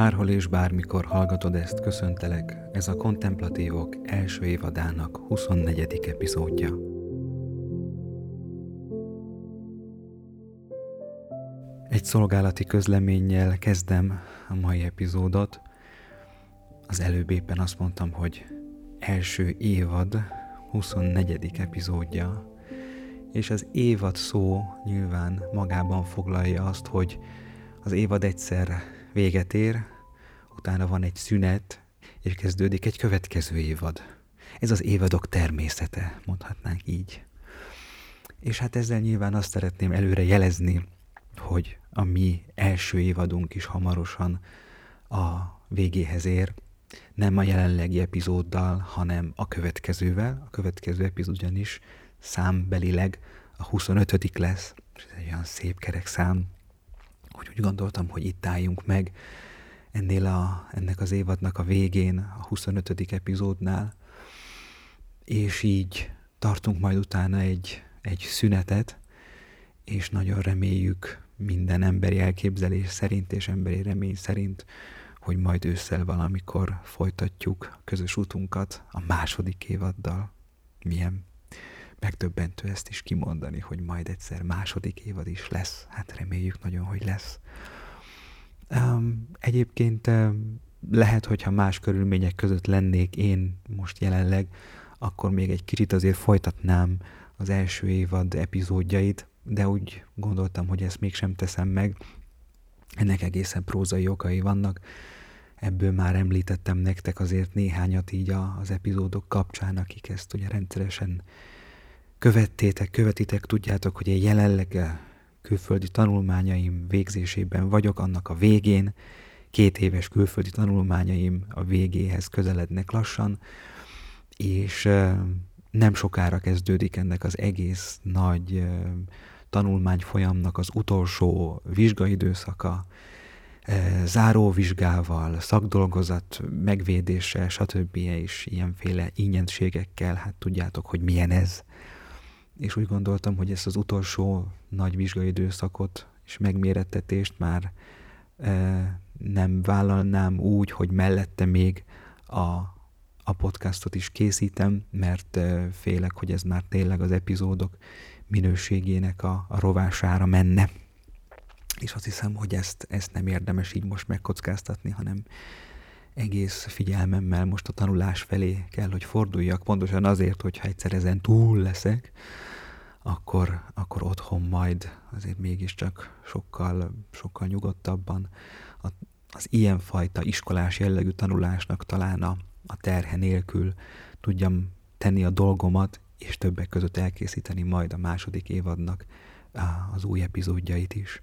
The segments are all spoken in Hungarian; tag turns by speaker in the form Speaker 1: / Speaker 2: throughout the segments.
Speaker 1: Bárhol és bármikor hallgatod ezt, köszöntelek, ez a Kontemplatívok első évadának 24. epizódja. Egy szolgálati közleménnyel kezdem a mai epizódot. Az előbb éppen azt mondtam, hogy első évad 24. epizódja, és az évad szó nyilván magában foglalja azt, hogy az évad egyszer véget ér, utána van egy szünet, és kezdődik egy következő évad. Ez az évadok természete, mondhatnánk így. És hát ezzel nyilván azt szeretném előre jelezni, hogy a mi első évadunk is hamarosan a végéhez ér, nem a jelenlegi epizóddal, hanem a következővel. A következő epizód ugyanis számbelileg a 25 lesz, és ez egy olyan szép kerek szám, hogy úgy gondoltam, hogy itt álljunk meg ennél a, ennek az évadnak a végén, a 25. epizódnál, és így tartunk majd utána egy, egy szünetet, és nagyon reméljük minden emberi elképzelés szerint és emberi remény szerint, hogy majd ősszel valamikor folytatjuk közös útunkat a második évaddal. Milyen megdöbbentő ezt is kimondani, hogy majd egyszer második évad is lesz. Hát reméljük nagyon, hogy lesz. Um, egyébként um, lehet, hogyha más körülmények között lennék én most jelenleg, akkor még egy kicsit azért folytatnám az első évad epizódjait, de úgy gondoltam, hogy ezt mégsem teszem meg. Ennek egészen prózai okai vannak. Ebből már említettem nektek azért néhányat így az epizódok kapcsán, akik ezt ugye rendszeresen követtétek, követitek, tudjátok, hogy én jelenleg külföldi tanulmányaim végzésében vagyok, annak a végén, két éves külföldi tanulmányaim a végéhez közelednek lassan, és nem sokára kezdődik ennek az egész nagy tanulmányfolyamnak az utolsó vizsgaidőszaka, záróvizsgával, szakdolgozat megvédéssel, stb. és ilyenféle ingyenségekkel, hát tudjátok, hogy milyen ez és úgy gondoltam, hogy ezt az utolsó nagy vizsgai időszakot és megmérettetést már e, nem vállalnám úgy, hogy mellette még a, a podcastot is készítem, mert e, félek, hogy ez már tényleg az epizódok minőségének a, a rovására menne. És azt hiszem, hogy ezt, ezt nem érdemes így most megkockáztatni, hanem egész figyelmemmel most a tanulás felé kell, hogy forduljak, pontosan azért, hogyha egyszer ezen túl leszek, akkor, akkor otthon majd azért mégiscsak sokkal, sokkal nyugodtabban a, az ilyenfajta iskolás jellegű tanulásnak talán a, a terhe nélkül tudjam tenni a dolgomat, és többek között elkészíteni majd a második évadnak az új epizódjait is.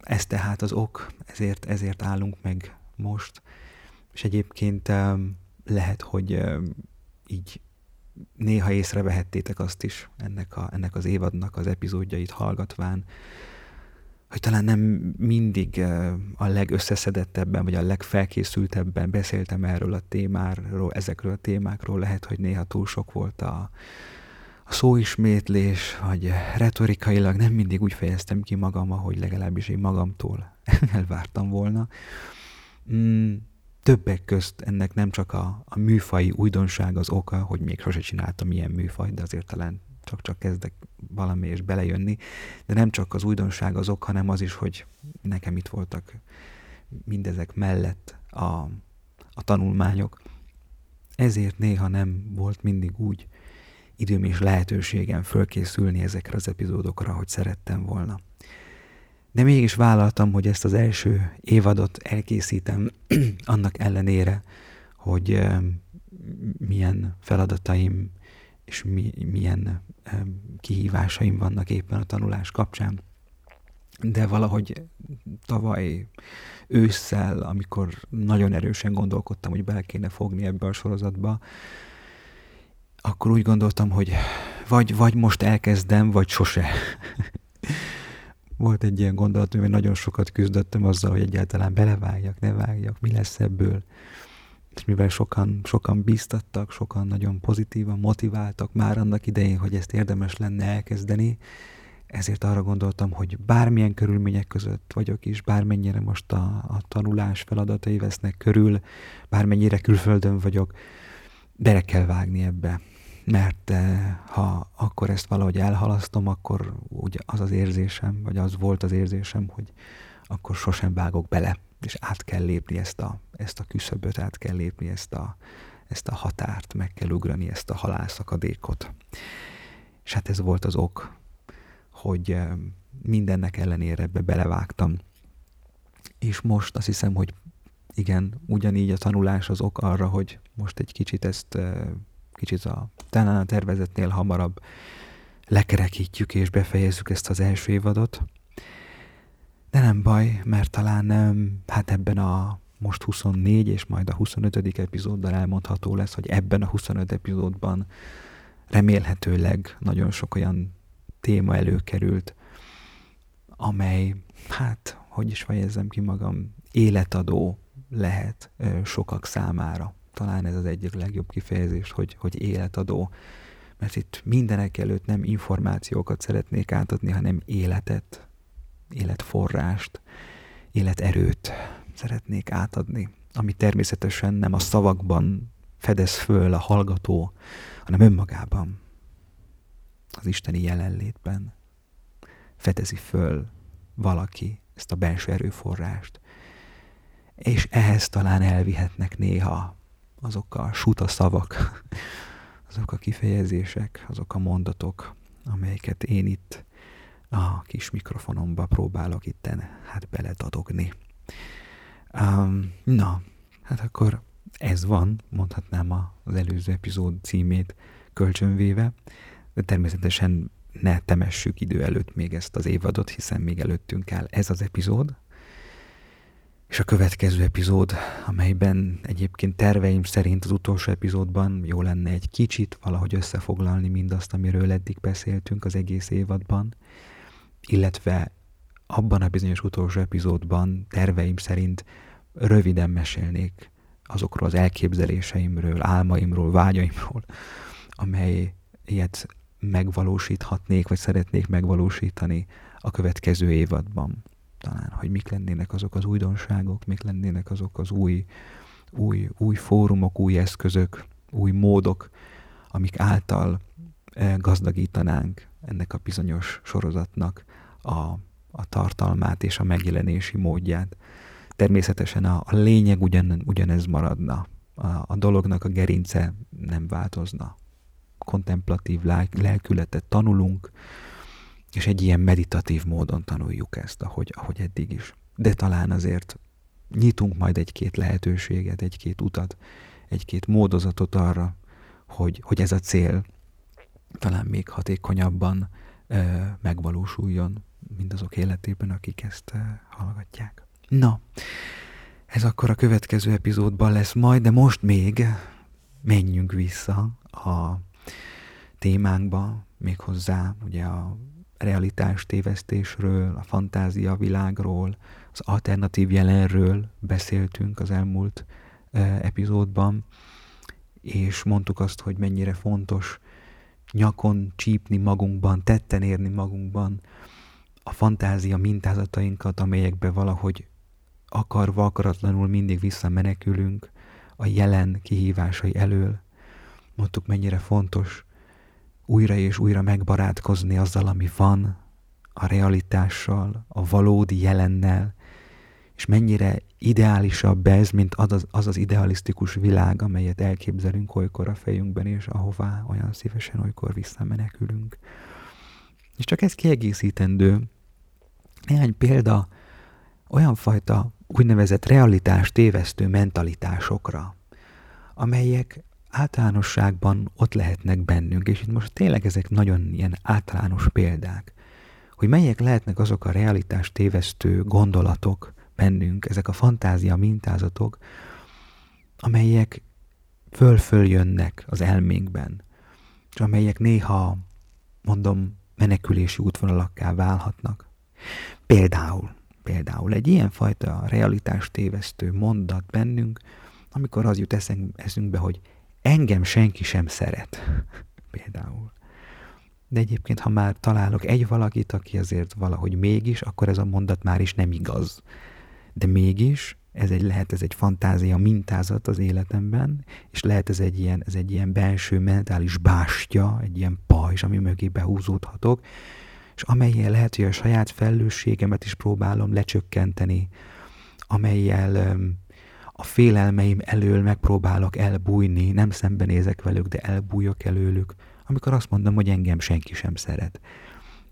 Speaker 1: Ez tehát az ok, ezért, ezért állunk meg most, és egyébként lehet, hogy így néha észrevehettétek azt is ennek, a, ennek az évadnak az epizódjait hallgatván, hogy talán nem mindig a legösszeszedettebben, vagy a legfelkészültebben beszéltem erről a témáról, ezekről a témákról, lehet, hogy néha túl sok volt a, a szóismétlés, vagy retorikailag nem mindig úgy fejeztem ki magam, ahogy legalábbis én magamtól elvártam volna. Mm, többek közt ennek nem csak a, a műfai újdonság az oka, hogy még sose csináltam ilyen műfajt, de azért talán csak-csak kezdek valami és belejönni, de nem csak az újdonság az ok, hanem az is, hogy nekem itt voltak mindezek mellett a, a tanulmányok. Ezért néha nem volt mindig úgy időm és lehetőségem fölkészülni ezekre az epizódokra, hogy szerettem volna. De mégis vállaltam, hogy ezt az első évadot elkészítem annak ellenére, hogy milyen feladataim és mi, milyen kihívásaim vannak éppen a tanulás kapcsán. De valahogy tavaly ősszel, amikor nagyon erősen gondolkodtam, hogy bele kéne fogni ebbe a sorozatba, akkor úgy gondoltam, hogy vagy, vagy most elkezdem, vagy sose. Volt egy ilyen gondolatom, hogy nagyon sokat küzdöttem azzal, hogy egyáltalán belevágjak, ne vágjak, mi lesz ebből. És mivel sokan, sokan bíztattak, sokan nagyon pozitívan motiváltak már annak idején, hogy ezt érdemes lenne elkezdeni, ezért arra gondoltam, hogy bármilyen körülmények között vagyok is, bármennyire most a, a tanulás feladatai vesznek körül, bármennyire külföldön vagyok, bele kell vágni ebbe. Mert eh, ha akkor ezt valahogy elhalasztom, akkor úgy az az érzésem, vagy az volt az érzésem, hogy akkor sosem vágok bele, és át kell lépni ezt a, ezt a küszöböt, át kell lépni ezt a, ezt a határt, meg kell ugrani ezt a halálszakadékot. És hát ez volt az ok, hogy eh, mindennek ellenére ebbe belevágtam. És most azt hiszem, hogy igen, ugyanígy a tanulás az ok arra, hogy most egy kicsit ezt, eh, kicsit a, talán a tervezetnél hamarabb lekerekítjük és befejezzük ezt az első évadot. De nem baj, mert talán hát ebben a most 24 és majd a 25. epizóddal elmondható lesz, hogy ebben a 25 epizódban remélhetőleg nagyon sok olyan téma előkerült, amely, hát, hogy is fejezzem ki magam, életadó lehet sokak számára. Talán ez az egyik legjobb kifejezés, hogy, hogy életadó. Mert itt mindenek előtt nem információkat szeretnék átadni, hanem életet, életforrást, életerőt szeretnék átadni, ami természetesen nem a szavakban fedez föl a hallgató, hanem önmagában, az isteni jelenlétben fedezi föl valaki ezt a belső erőforrást. És ehhez talán elvihetnek néha azok a suta szavak, azok a kifejezések, azok a mondatok, amelyeket én itt a kis mikrofonomba próbálok itten hát beledadogni. Um, na, hát akkor ez van, mondhatnám az előző epizód címét kölcsönvéve, de természetesen ne temessük idő előtt még ezt az évadot, hiszen még előttünk áll ez az epizód, és a következő epizód, amelyben egyébként terveim szerint az utolsó epizódban jó lenne egy kicsit valahogy összefoglalni mindazt, amiről eddig beszéltünk az egész évadban, illetve abban a bizonyos utolsó epizódban terveim szerint röviden mesélnék azokról az elképzeléseimről, álmaimról, vágyaimról, amely ilyet megvalósíthatnék, vagy szeretnék megvalósítani a következő évadban. Talán, hogy mik lennének azok az újdonságok, mik lennének azok az új, új, új fórumok, új eszközök, új módok, amik által eh, gazdagítanánk ennek a bizonyos sorozatnak a, a tartalmát és a megjelenési módját. Természetesen a, a lényeg ugyan, ugyanez maradna. A, a dolognak a gerince nem változna. Kontemplatív lelkületet tanulunk, és egy ilyen meditatív módon tanuljuk ezt, ahogy, ahogy eddig is. De talán azért nyitunk majd egy-két lehetőséget, egy-két utat, egy-két módozatot arra, hogy, hogy ez a cél talán még hatékonyabban ö, megvalósuljon mindazok életében, akik ezt ö, hallgatják. Na, ez akkor a következő epizódban lesz majd, de most még menjünk vissza a témánkba, méghozzá ugye a realitás tévesztésről, a fantázia világról, az alternatív jelenről beszéltünk az elmúlt epizódban, és mondtuk azt, hogy mennyire fontos nyakon csípni magunkban, tetten érni magunkban a fantázia mintázatainkat, amelyekbe valahogy akarva, akaratlanul mindig visszamenekülünk a jelen kihívásai elől. Mondtuk, mennyire fontos újra és újra megbarátkozni azzal, ami van, a realitással, a valódi jelennel, és mennyire ideálisabb ez, mint az az, az idealisztikus világ, amelyet elképzelünk olykor a fejünkben, és ahová olyan szívesen olykor visszamenekülünk. És csak ez kiegészítendő. Néhány példa olyan fajta úgynevezett realitás tévesztő mentalitásokra, amelyek általánosságban ott lehetnek bennünk, és itt most tényleg ezek nagyon ilyen általános példák, hogy melyek lehetnek azok a realitás tévesztő gondolatok bennünk, ezek a fantázia mintázatok, amelyek föl-föl jönnek az elménkben, és amelyek néha, mondom, menekülési útvonalakká válhatnak. Például Például egy ilyenfajta realitás tévesztő mondat bennünk, amikor az jut eszünkbe, hogy engem senki sem szeret. Például. de egyébként, ha már találok egy valakit, aki azért valahogy mégis, akkor ez a mondat már is nem igaz. De mégis, ez egy, lehet ez egy fantázia mintázat az életemben, és lehet ez egy ilyen, ez egy ilyen belső mentális bástya, egy ilyen pajzs, ami mögé behúzódhatok, és amelyel lehet, hogy a saját felelősségemet is próbálom lecsökkenteni, amelyel a félelmeim elől megpróbálok elbújni, nem szembenézek velük, de elbújok előlük, amikor azt mondom, hogy engem senki sem szeret.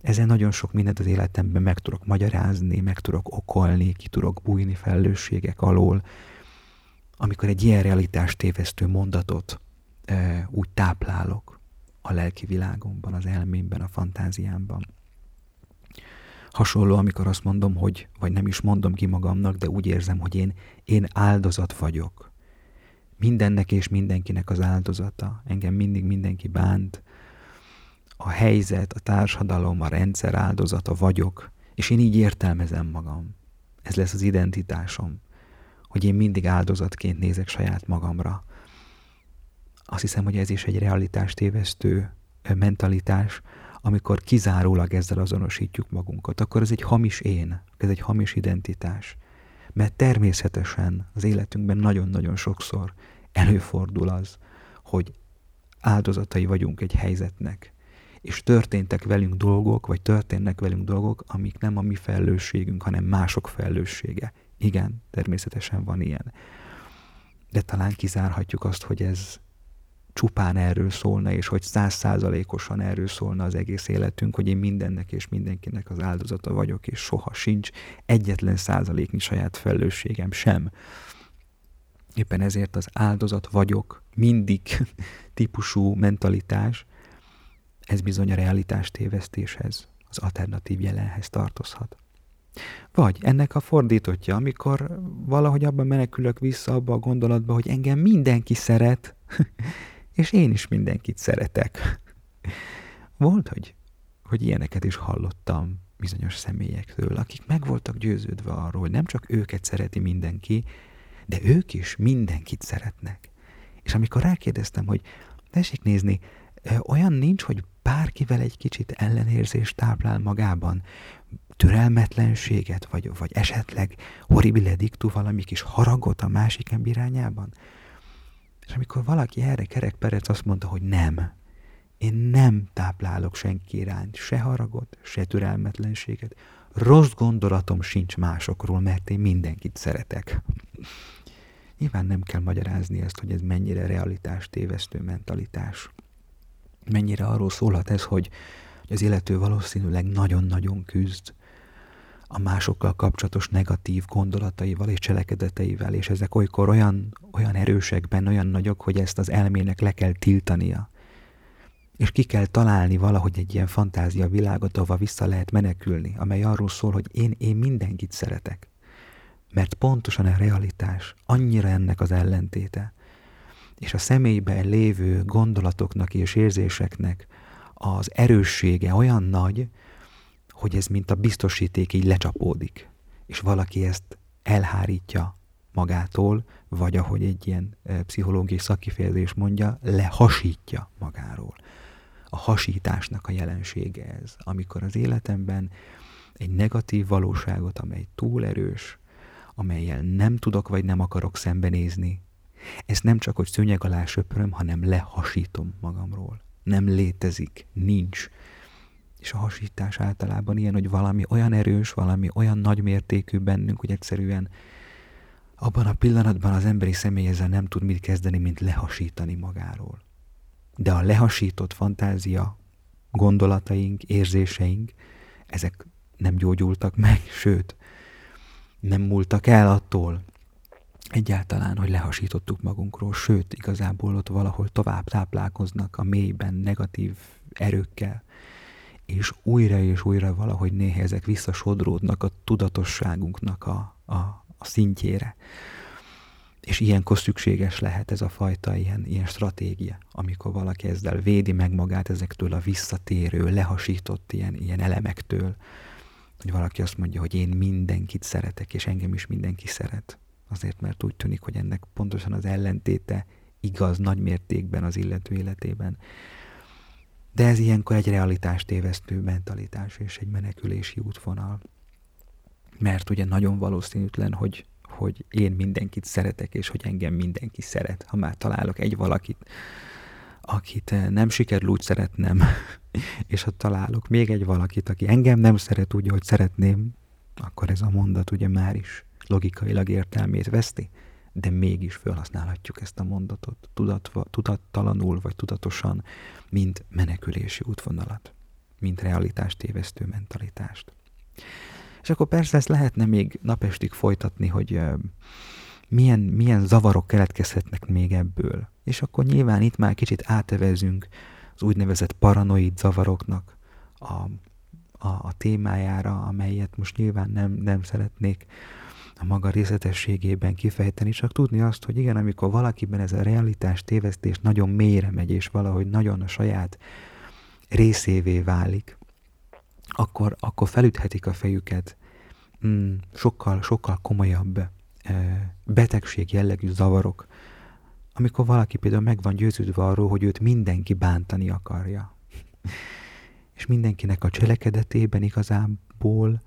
Speaker 1: Ezen nagyon sok mindent az életemben meg tudok magyarázni, meg tudok okolni, ki tudok bújni felelősségek alól, amikor egy ilyen realitást tévesztő mondatot e, úgy táplálok a lelki világomban, az elmémben, a fantáziámban. Hasonló, amikor azt mondom, hogy, vagy nem is mondom ki magamnak, de úgy érzem, hogy én, én áldozat vagyok. Mindennek és mindenkinek az áldozata. Engem mindig mindenki bánt. A helyzet, a társadalom, a rendszer áldozata vagyok, és én így értelmezem magam. Ez lesz az identitásom, hogy én mindig áldozatként nézek saját magamra. Azt hiszem, hogy ez is egy realitást évesztő mentalitás, amikor kizárólag ezzel azonosítjuk magunkat, akkor ez egy hamis én, ez egy hamis identitás. Mert természetesen az életünkben nagyon-nagyon sokszor előfordul az, hogy áldozatai vagyunk egy helyzetnek, és történtek velünk dolgok, vagy történnek velünk dolgok, amik nem a mi felelősségünk, hanem mások felelőssége. Igen, természetesen van ilyen. De talán kizárhatjuk azt, hogy ez csupán erről szólna, és hogy százszázalékosan erről szólna az egész életünk, hogy én mindennek és mindenkinek az áldozata vagyok, és soha sincs egyetlen százaléknyi saját felelősségem sem. Éppen ezért az áldozat vagyok mindig típusú mentalitás, ez bizony a realitás tévesztéshez, az alternatív jelenhez tartozhat. Vagy ennek a fordítotja, amikor valahogy abban menekülök vissza abba a gondolatba, hogy engem mindenki szeret, és én is mindenkit szeretek. Volt, hogy, hogy ilyeneket is hallottam bizonyos személyektől, akik meg voltak győződve arról, hogy nem csak őket szereti mindenki, de ők is mindenkit szeretnek. És amikor rákérdeztem, hogy tessék nézni, olyan nincs, hogy bárkivel egy kicsit ellenérzést táplál magában, türelmetlenséget, vagy, vagy esetleg horribile diktu valami kis haragot a másik irányában, és amikor valaki erre kerekperec azt mondta, hogy nem, én nem táplálok senki iránt se haragot, se türelmetlenséget, rossz gondolatom sincs másokról, mert én mindenkit szeretek. Nyilván nem kell magyarázni ezt, hogy ez mennyire realitás tévesztő mentalitás. Mennyire arról szólhat ez, hogy az illető valószínűleg nagyon-nagyon küzd a másokkal kapcsolatos negatív gondolataival és cselekedeteivel, és ezek olykor olyan, olyan erősek benne, olyan nagyok, hogy ezt az elmének le kell tiltania. És ki kell találni valahogy egy ilyen fantázia világot, ahova vissza lehet menekülni, amely arról szól, hogy én, én mindenkit szeretek. Mert pontosan a realitás annyira ennek az ellentéte. És a személyben lévő gondolatoknak és érzéseknek az erőssége olyan nagy, hogy ez mint a biztosíték így lecsapódik, és valaki ezt elhárítja magától, vagy ahogy egy ilyen e, pszichológiai szakifejezés mondja, lehasítja magáról. A hasításnak a jelensége ez, amikor az életemben egy negatív valóságot, amely túl erős, amelyel nem tudok vagy nem akarok szembenézni, ezt nem csak, hogy szőnyeg alá söpröm, hanem lehasítom magamról. Nem létezik, nincs, és a hasítás általában ilyen, hogy valami olyan erős, valami olyan nagy mértékű bennünk, hogy egyszerűen abban a pillanatban az emberi személy ezzel nem tud mit kezdeni, mint lehasítani magáról. De a lehasított fantázia, gondolataink, érzéseink, ezek nem gyógyultak meg, sőt, nem múltak el attól egyáltalán, hogy lehasítottuk magunkról, sőt, igazából ott valahol tovább táplálkoznak a mélyben negatív erőkkel, és újra és újra valahogy néha ezek visszasodródnak a tudatosságunknak a, a, a szintjére. És ilyenkor szükséges lehet ez a fajta ilyen, ilyen stratégia, amikor valaki ezzel védi meg magát ezektől a visszatérő, lehasított ilyen, ilyen elemektől, hogy valaki azt mondja, hogy én mindenkit szeretek, és engem is mindenki szeret. Azért, mert úgy tűnik, hogy ennek pontosan az ellentéte igaz nagy mértékben az illető életében De ez ilyenkor egy realitást tévesztő mentalitás és egy menekülési útvonal. Mert ugye nagyon valószínűtlen, hogy, hogy én mindenkit szeretek, és hogy engem mindenki szeret. Ha már találok egy valakit, akit eh, nem sikerül úgy szeretnem, és ha találok még egy valakit, aki engem nem szeret úgy, hogy szeretném, akkor ez a mondat ugye már is logikailag értelmét veszti, de mégis felhasználhatjuk ezt a mondatot tudatva, tudattalanul vagy tudatosan, mint menekülési útvonalat, mint realitást tévesztő mentalitást. És akkor persze ezt lehetne még napestig folytatni, hogy milyen, milyen zavarok keletkezhetnek még ebből. És akkor nyilván itt már kicsit átevezünk az úgynevezett paranoid zavaroknak a, a, a témájára, amelyet most nyilván nem, nem szeretnék a maga részletességében kifejteni, csak tudni azt, hogy igen, amikor valakiben ez a realitás tévesztés nagyon mélyre megy, és valahogy nagyon a saját részévé válik, akkor, akkor felüthetik a fejüket mm, sokkal, sokkal komolyabb e, betegség jellegű zavarok, amikor valaki például meg van győződve arról, hogy őt mindenki bántani akarja. És mindenkinek a cselekedetében igazából,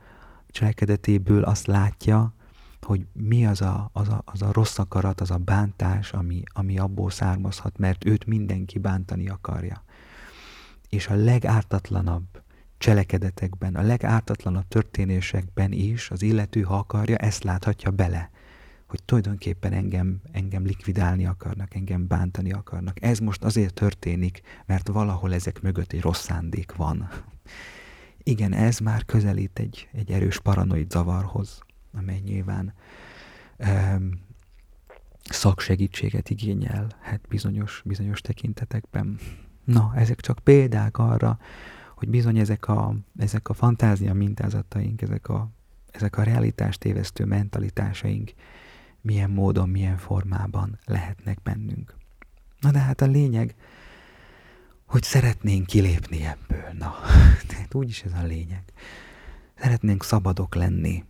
Speaker 1: cselekedetéből azt látja, hogy mi az a, az a, az a rossz akarat, az a bántás, ami, ami abból származhat, mert őt mindenki bántani akarja. És a legártatlanabb cselekedetekben, a legártatlanabb történésekben is az illető, ha akarja, ezt láthatja bele, hogy tulajdonképpen engem, engem likvidálni akarnak, engem bántani akarnak. Ez most azért történik, mert valahol ezek mögött egy rossz szándék van. Igen, ez már közelít egy, egy erős paranoid zavarhoz, amely nyilván um, szaksegítséget igényel, hát bizonyos, bizonyos tekintetekben. Na, ezek csak példák arra, hogy bizony ezek a, ezek a fantázia mintázataink, ezek a, ezek a realitást tévesztő mentalitásaink milyen módon, milyen formában lehetnek bennünk. Na de hát a lényeg, hogy szeretnénk kilépni ebből. Na, tehát úgyis ez a lényeg. Szeretnénk szabadok lenni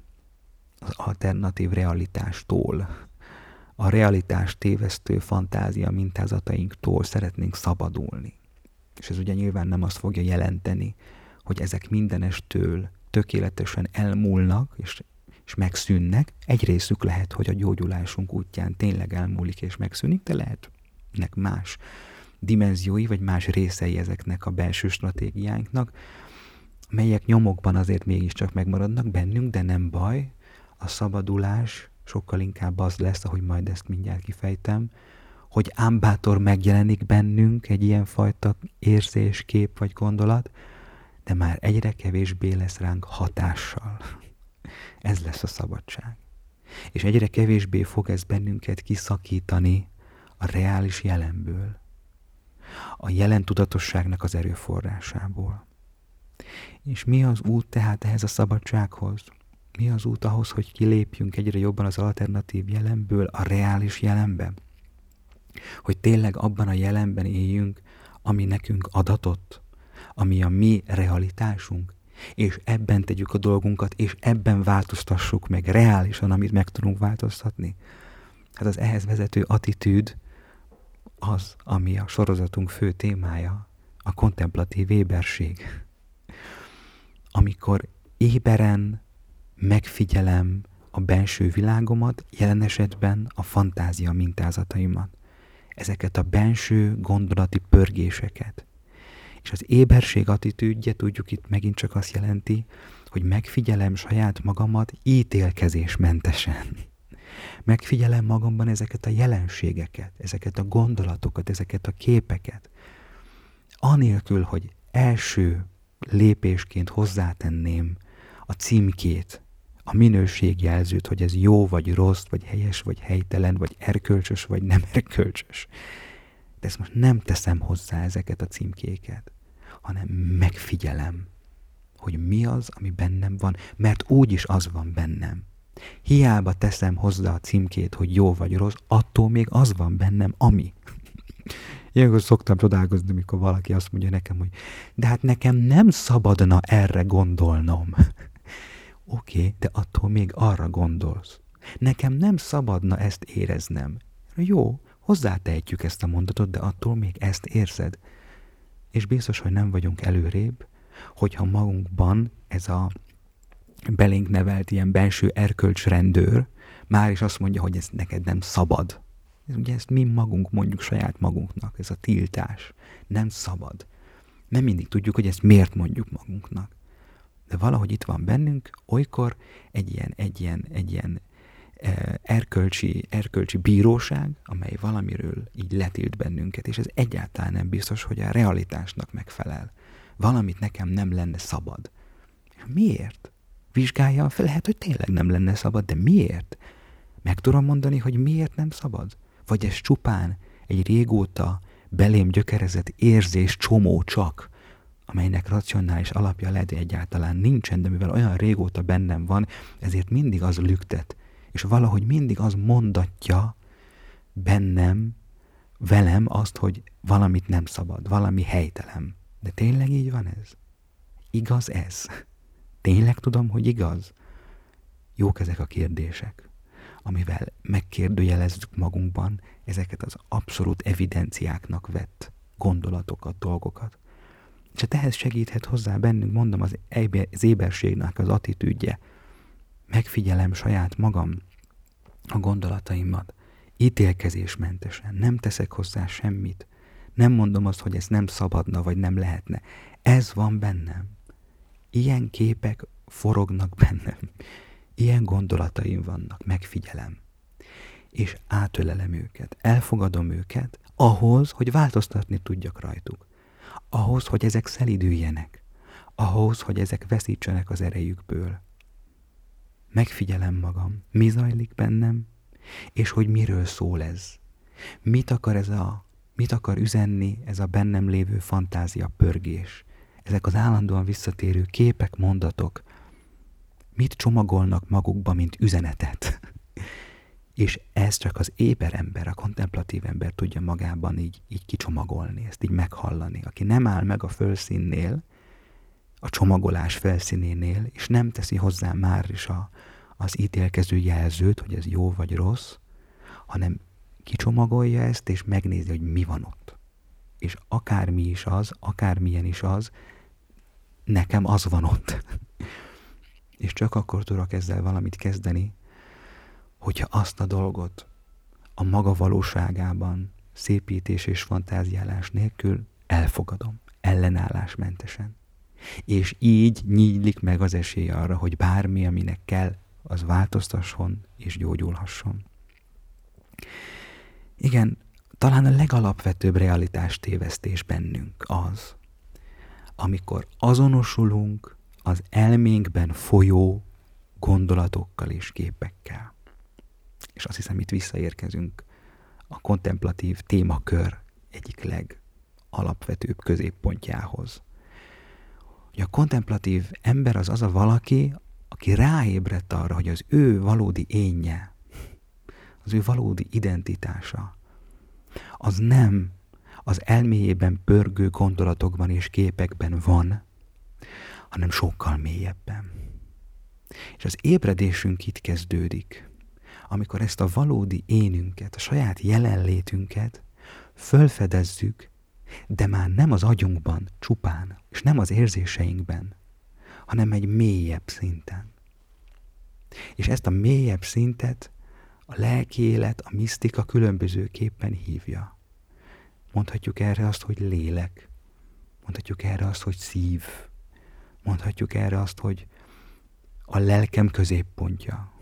Speaker 1: az alternatív realitástól, a realitás tévesztő fantázia mintázatainktól szeretnénk szabadulni. És ez ugye nyilván nem azt fogja jelenteni, hogy ezek mindenestől tökéletesen elmúlnak, és, és megszűnnek. Egy részük lehet, hogy a gyógyulásunk útján tényleg elmúlik és megszűnik, de lehet nek más dimenziói, vagy más részei ezeknek a belső stratégiánknak, melyek nyomokban azért mégiscsak megmaradnak bennünk, de nem baj. A szabadulás sokkal inkább az lesz, ahogy majd ezt mindjárt kifejtem, hogy ámbátor megjelenik bennünk egy ilyen fajta érzés, kép vagy gondolat, de már egyre kevésbé lesz ránk hatással. Ez lesz a szabadság. És egyre kevésbé fog ez bennünket kiszakítani a reális jelenből, a jelen tudatosságnak az erőforrásából. És mi az út tehát ehhez a szabadsághoz? Mi az út ahhoz, hogy kilépjünk egyre jobban az alternatív jelenből a reális jelenbe? hogy tényleg abban a jelenben éljünk, ami nekünk adatott, ami a mi realitásunk, és ebben tegyük a dolgunkat, és ebben változtassuk meg reálisan, amit meg tudunk változtatni. Hát az ehhez vezető attitűd az, ami a sorozatunk fő témája, a kontemplatív éberség. Amikor éberen megfigyelem a belső világomat, jelen esetben a fantázia mintázataimat ezeket a benső gondolati pörgéseket. És az éberség attitűdje, tudjuk itt megint csak azt jelenti, hogy megfigyelem saját magamat ítélkezésmentesen. Megfigyelem magamban ezeket a jelenségeket, ezeket a gondolatokat, ezeket a képeket. Anélkül, hogy első lépésként hozzátenném a címkét, a minőségjelzőt, hogy ez jó vagy rossz, vagy helyes, vagy helytelen, vagy erkölcsös, vagy nem erkölcsös. De ezt most nem teszem hozzá ezeket a címkéket, hanem megfigyelem, hogy mi az, ami bennem van, mert úgyis az van bennem. Hiába teszem hozzá a címkét, hogy jó vagy rossz, attól még az van bennem, ami. Ilyenkor szoktam csodálkozni, mikor valaki azt mondja nekem, hogy de hát nekem nem szabadna erre gondolnom. Oké, okay, de attól még arra gondolsz. Nekem nem szabadna ezt éreznem. Jó, hozzátehetjük ezt a mondatot, de attól még ezt érzed. és biztos, hogy nem vagyunk előrébb, hogyha magunkban ez a belénk nevelt ilyen belső erkölcsrendőr már is azt mondja, hogy ez neked nem szabad. Ez, ugye ezt mi magunk mondjuk saját magunknak, ez a tiltás. Nem szabad. Nem mindig tudjuk, hogy ezt miért mondjuk magunknak. De valahogy itt van bennünk, olykor egy ilyen, egy ilyen, egy ilyen erkölcsi, erkölcsi bíróság, amely valamiről így letilt bennünket, és ez egyáltalán nem biztos, hogy a realitásnak megfelel. Valamit nekem nem lenne szabad. Miért? Vizsgálja fel, lehet, hogy tényleg nem lenne szabad, de miért? Meg tudom mondani, hogy miért nem szabad? Vagy ez csupán egy régóta belém gyökerezett érzés csomó csak, amelynek racionális alapja lehet, egyáltalán nincsen, de mivel olyan régóta bennem van, ezért mindig az lüktet, és valahogy mindig az mondatja bennem, velem azt, hogy valamit nem szabad, valami helytelem. De tényleg így van ez? Igaz ez? Tényleg tudom, hogy igaz? Jók ezek a kérdések, amivel megkérdőjelezzük magunkban ezeket az abszolút evidenciáknak vett gondolatokat, dolgokat. És hát ehhez segíthet hozzá bennünk, mondom, az, az éberségnek az attitűdje, megfigyelem saját magam, a gondolataimat, ítélkezésmentesen, nem teszek hozzá semmit, nem mondom azt, hogy ez nem szabadna, vagy nem lehetne. Ez van bennem. Ilyen képek forognak bennem. Ilyen gondolataim vannak, megfigyelem. És átölelem őket, elfogadom őket, ahhoz, hogy változtatni tudjak rajtuk. Ahhoz, hogy ezek szelidüljenek. Ahhoz, hogy ezek veszítsenek az erejükből megfigyelem magam, mi zajlik bennem, és hogy miről szól ez. Mit akar ez a, mit akar üzenni ez a bennem lévő fantázia pörgés. Ezek az állandóan visszatérő képek, mondatok, mit csomagolnak magukba, mint üzenetet. És ez csak az éber ember, a kontemplatív ember tudja magában így, így kicsomagolni, ezt így meghallani. Aki nem áll meg a fölszínnél, a csomagolás felszínénél, és nem teszi hozzá már is a, az ítélkező jelzőt, hogy ez jó vagy rossz, hanem kicsomagolja ezt, és megnézi, hogy mi van ott. És akármi is az, akármilyen is az, nekem az van ott. és csak akkor tudok ezzel valamit kezdeni, hogyha azt a dolgot a maga valóságában szépítés és fantáziálás nélkül elfogadom, ellenállásmentesen. És így nyílik meg az esély arra, hogy bármi, aminek kell, az változtasson és gyógyulhasson. Igen, talán a legalapvetőbb realitás tévesztés bennünk az, amikor azonosulunk az elménkben folyó gondolatokkal és képekkel. És azt hiszem, itt visszaérkezünk a kontemplatív témakör egyik legalapvetőbb középpontjához. Hogy a kontemplatív ember az az a valaki, aki ráébredt arra, hogy az ő valódi énje, az ő valódi identitása, az nem az elméjében pörgő gondolatokban és képekben van, hanem sokkal mélyebben. És az ébredésünk itt kezdődik, amikor ezt a valódi énünket, a saját jelenlétünket fölfedezzük, de már nem az agyunkban csupán, és nem az érzéseinkben, hanem egy mélyebb szinten. És ezt a mélyebb szintet a lelki élet, a misztika különbözőképpen hívja. Mondhatjuk erre azt, hogy lélek. Mondhatjuk erre azt, hogy szív. Mondhatjuk erre azt, hogy a lelkem középpontja.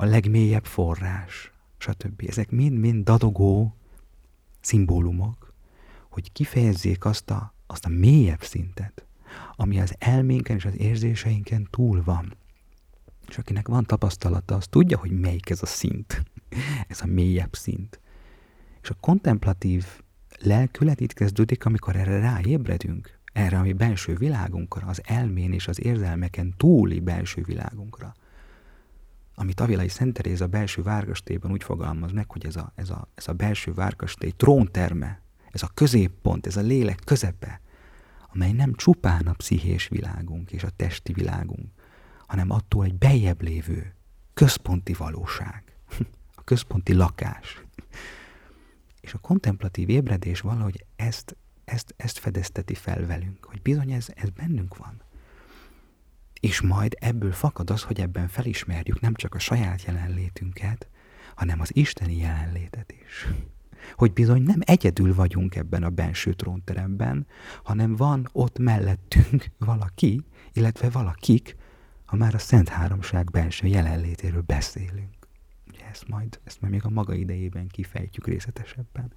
Speaker 1: A legmélyebb forrás, stb. Ezek mind-mind dadogó szimbólumok, hogy kifejezzék azt a, azt a mélyebb szintet, ami az elménken és az érzéseinken túl van. És akinek van tapasztalata, az tudja, hogy melyik ez a szint, ez a mélyebb szint. És a kontemplatív lelkület itt kezdődik, amikor erre ráébredünk, erre a mi belső világunkra, az elmén és az érzelmeken túli belső világunkra. Amit Avilai Szent a belső várkastélyban úgy fogalmaz meg, hogy ez a, ez a, ez a belső várkastély trónterme, ez a középpont, ez a lélek közepe, amely nem csupán a pszichés világunk és a testi világunk, hanem attól egy bejebb lévő központi valóság, a központi lakás. És a kontemplatív ébredés valahogy ezt ezt, ezt fedezteti fel velünk, hogy bizony ez, ez bennünk van. És majd ebből fakad az, hogy ebben felismerjük nem csak a saját jelenlétünket, hanem az isteni jelenlétet is. Hogy bizony nem egyedül vagyunk ebben a benső trónteremben, hanem van ott mellettünk valaki, illetve valakik, ha már a Szent Háromság belső jelenlétéről beszélünk. Ugye ezt majd, ezt majd még a maga idejében kifejtjük részletesebben.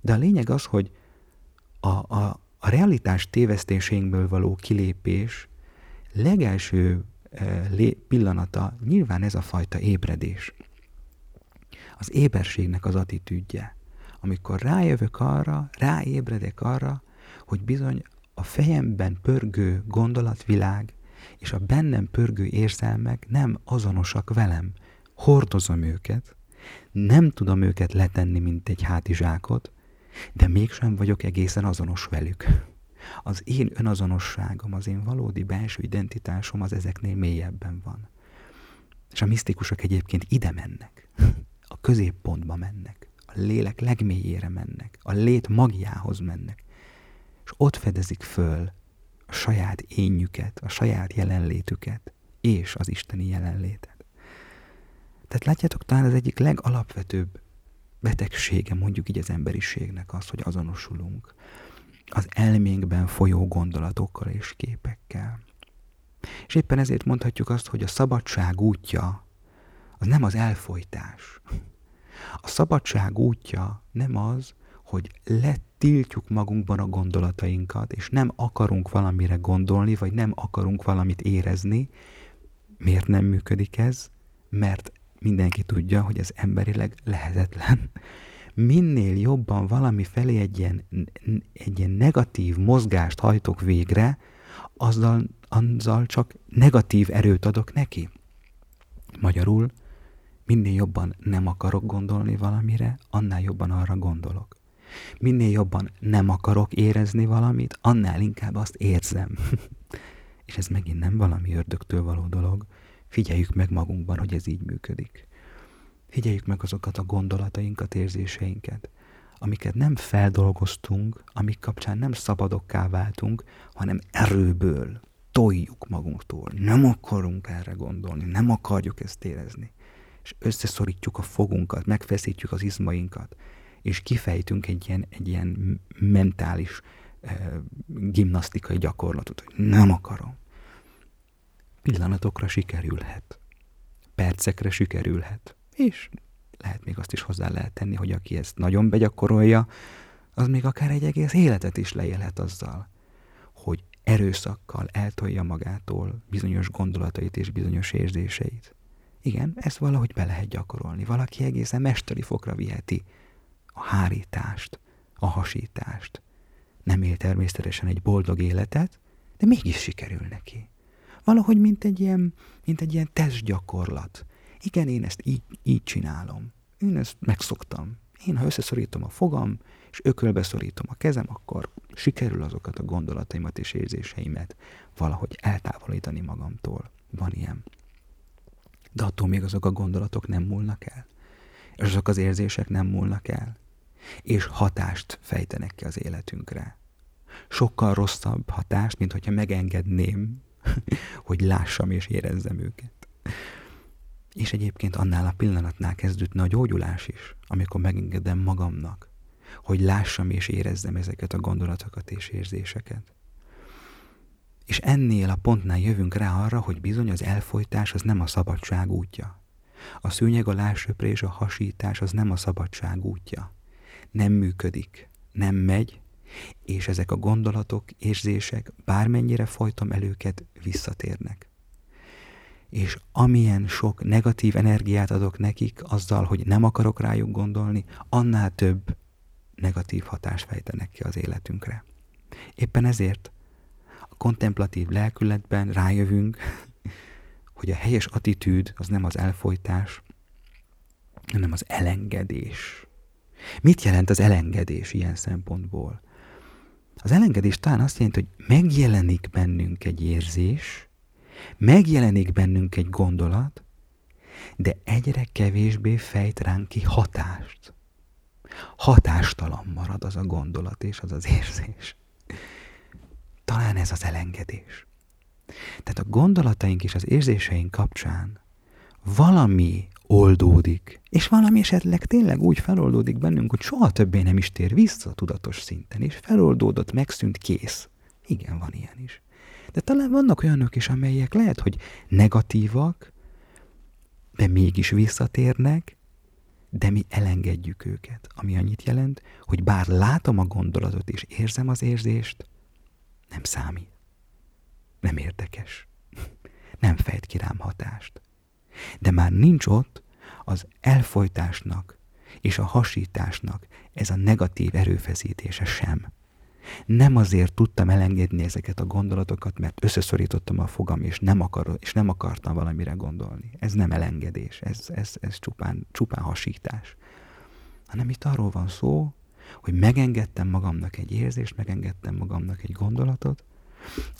Speaker 1: De a lényeg az, hogy a, a, a realitás tévesztéseinkből való kilépés legelső e, pillanata nyilván ez a fajta ébredés. Az éberségnek az attitűdje. Amikor rájövök arra, ráébredek arra, hogy bizony a fejemben pörgő gondolatvilág és a bennem pörgő érzelmek nem azonosak velem. Hordozom őket, nem tudom őket letenni, mint egy hátizsákot, de mégsem vagyok egészen azonos velük. Az én önazonosságom, az én valódi belső identitásom az ezeknél mélyebben van. És a misztikusok egyébként ide mennek, a középpontba mennek, a lélek legmélyére mennek, a lét magjához mennek, és ott fedezik föl a saját énjüket, a saját jelenlétüket, és az isteni jelenlétet. Tehát látjátok, talán az egyik legalapvetőbb betegsége mondjuk így az emberiségnek az, hogy azonosulunk az elménkben folyó gondolatokkal és képekkel. És éppen ezért mondhatjuk azt, hogy a szabadság útja az nem az elfolytás. A szabadság útja nem az, hogy letiltjuk magunkban a gondolatainkat, és nem akarunk valamire gondolni, vagy nem akarunk valamit érezni. Miért nem működik ez? Mert mindenki tudja, hogy ez emberileg lehetetlen. Minél jobban valami felé egy ilyen, egy ilyen negatív mozgást hajtok végre, azzal, azzal csak negatív erőt adok neki. Magyarul, minél jobban nem akarok gondolni valamire, annál jobban arra gondolok. Minél jobban nem akarok érezni valamit, annál inkább azt érzem. És ez megint nem valami ördögtől való dolog, Figyeljük meg magunkban, hogy ez így működik. Figyeljük meg azokat a gondolatainkat, érzéseinket, amiket nem feldolgoztunk, amik kapcsán nem szabadokká váltunk, hanem erőből toljuk magunktól. Nem akarunk erre gondolni, nem akarjuk ezt érezni. És összeszorítjuk a fogunkat, megfeszítjük az izmainkat, és kifejtünk egy ilyen, egy ilyen mentális eh, gimnasztikai gyakorlatot, hogy nem akarom pillanatokra sikerülhet, percekre sikerülhet, és lehet még azt is hozzá lehet tenni, hogy aki ezt nagyon begyakorolja, az még akár egy egész életet is leélhet azzal, hogy erőszakkal eltolja magától bizonyos gondolatait és bizonyos érzéseit. Igen, ezt valahogy be lehet gyakorolni. Valaki egészen mesteri fokra viheti a hárítást, a hasítást. Nem él természetesen egy boldog életet, de mégis sikerül neki. Valahogy, mint egy ilyen, mint egy ilyen testgyakorlat. Igen, én ezt így, így csinálom. Én ezt megszoktam. Én, ha összeszorítom a fogam, és ökölbe szorítom a kezem, akkor sikerül azokat a gondolataimat és érzéseimet valahogy eltávolítani magamtól. Van ilyen. De attól még azok a gondolatok nem múlnak el. És azok az érzések nem múlnak el. És hatást fejtenek ki az életünkre. Sokkal rosszabb hatást, mint hogyha megengedném hogy lássam és érezzem őket. És egyébként annál a pillanatnál kezdődne a gyógyulás is, amikor megengedem magamnak, hogy lássam és érezzem ezeket a gondolatokat és érzéseket. És ennél a pontnál jövünk rá arra, hogy bizony az elfolytás az nem a szabadság útja. A szőnyeg a és a hasítás az nem a szabadság útja. Nem működik, nem megy, és ezek a gondolatok, érzések, bármennyire folytom el őket, visszatérnek. És amilyen sok negatív energiát adok nekik azzal, hogy nem akarok rájuk gondolni, annál több negatív hatást fejtenek ki az életünkre. Éppen ezért a kontemplatív lelkületben rájövünk, hogy a helyes attitűd az nem az elfolytás, hanem az elengedés. Mit jelent az elengedés ilyen szempontból? Az elengedés talán azt jelenti, hogy megjelenik bennünk egy érzés, megjelenik bennünk egy gondolat, de egyre kevésbé fejt ránk ki hatást. Hatástalan marad az a gondolat és az az érzés. Talán ez az elengedés. Tehát a gondolataink és az érzéseink kapcsán valami oldódik, és valami esetleg tényleg úgy feloldódik bennünk, hogy soha többé nem is tér vissza a tudatos szinten, és feloldódott, megszűnt, kész. Igen, van ilyen is. De talán vannak olyanok is, amelyek lehet, hogy negatívak, de mégis visszatérnek, de mi elengedjük őket. Ami annyit jelent, hogy bár látom a gondolatot és érzem az érzést, nem számít. Nem érdekes. Nem fejt ki rám hatást. De már nincs ott az elfolytásnak és a hasításnak ez a negatív erőfeszítése sem. Nem azért tudtam elengedni ezeket a gondolatokat, mert összeszorítottam a fogam, és nem, akar, és nem akartam valamire gondolni. Ez nem elengedés, ez, ez, ez csupán, csupán hasítás. Hanem itt arról van szó, hogy megengedtem magamnak egy érzést, megengedtem magamnak egy gondolatot,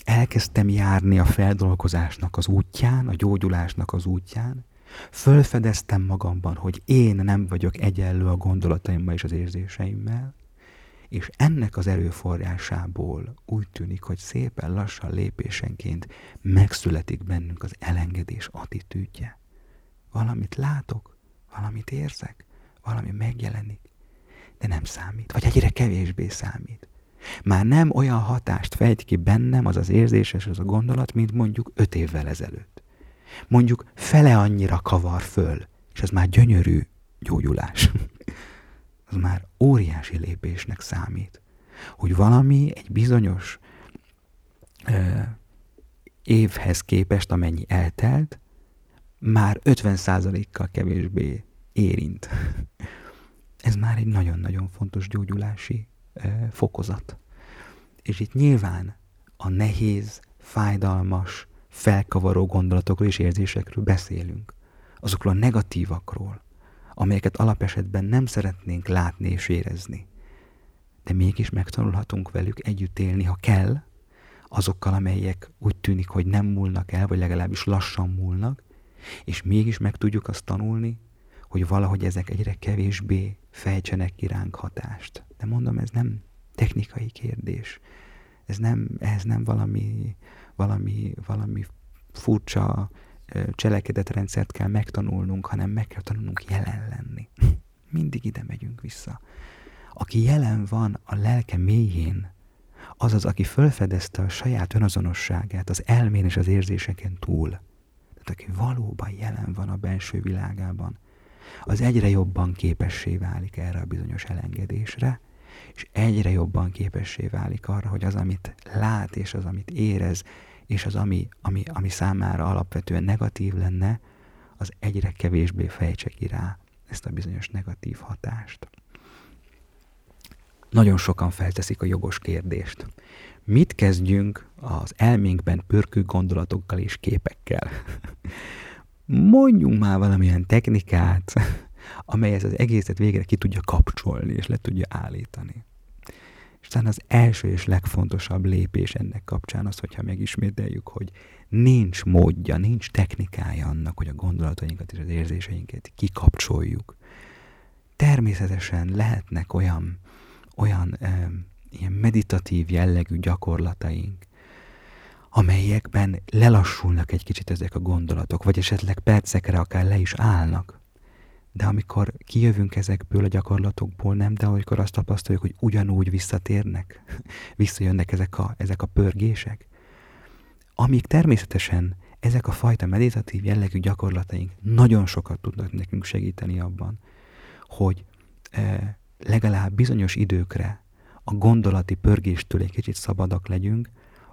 Speaker 1: elkezdtem járni a feldolgozásnak az útján, a gyógyulásnak az útján, fölfedeztem magamban, hogy én nem vagyok egyenlő a gondolataimmal és az érzéseimmel, és ennek az erőforrásából úgy tűnik, hogy szépen lassan lépésenként megszületik bennünk az elengedés attitűdje. Valamit látok, valamit érzek, valami megjelenik, de nem számít, vagy egyre kevésbé számít. Már nem olyan hatást fejt ki bennem az az érzés és az a gondolat, mint mondjuk öt évvel ezelőtt. Mondjuk fele annyira kavar föl, és ez már gyönyörű gyógyulás. az már óriási lépésnek számít. Hogy valami egy bizonyos ö, évhez képest, amennyi eltelt, már 50%-kal kevésbé érint. Ez már egy nagyon-nagyon fontos gyógyulási ö, fokozat. És itt nyilván a nehéz, fájdalmas, felkavaró gondolatokról és érzésekről beszélünk. Azokról a negatívakról, amelyeket alapesetben nem szeretnénk látni és érezni. De mégis megtanulhatunk velük együtt élni, ha kell, azokkal, amelyek úgy tűnik, hogy nem múlnak el, vagy legalábbis lassan múlnak, és mégis meg tudjuk azt tanulni, hogy valahogy ezek egyre kevésbé fejtsenek ki ránk hatást. De mondom, ez nem technikai kérdés. Ez nem, ez nem valami, valami, valami furcsa cselekedetrendszert kell megtanulnunk, hanem meg kell tanulnunk jelen lenni. Mindig ide megyünk vissza. Aki jelen van a lelke mélyén, az az, aki felfedezte a saját önazonosságát az elmén és az érzéseken túl. Tehát aki valóban jelen van a belső világában, az egyre jobban képessé válik erre a bizonyos elengedésre, és egyre jobban képessé válik arra, hogy az, amit lát és az, amit érez, és az, ami, ami, ami számára alapvetően negatív lenne, az egyre kevésbé fejtse ki rá ezt a bizonyos negatív hatást. Nagyon sokan felteszik a jogos kérdést. Mit kezdjünk az elménkben pörkő gondolatokkal és képekkel? Mondjunk már valamilyen technikát, amely ezt az egészet végre ki tudja kapcsolni és le tudja állítani. És talán az első és legfontosabb lépés ennek kapcsán az, hogyha megismételjük, hogy nincs módja, nincs technikája annak, hogy a gondolatainkat és az érzéseinket kikapcsoljuk. Természetesen lehetnek olyan, olyan e, ilyen meditatív jellegű gyakorlataink, amelyekben lelassulnak egy kicsit ezek a gondolatok, vagy esetleg percekre akár le is állnak de amikor kijövünk ezekből a gyakorlatokból, nem, de amikor azt tapasztaljuk, hogy ugyanúgy visszatérnek, visszajönnek ezek a, ezek a pörgések, amíg természetesen ezek a fajta meditatív jellegű gyakorlataink nagyon sokat tudnak nekünk segíteni abban, hogy e, legalább bizonyos időkre a gondolati pörgéstől egy kicsit szabadak legyünk,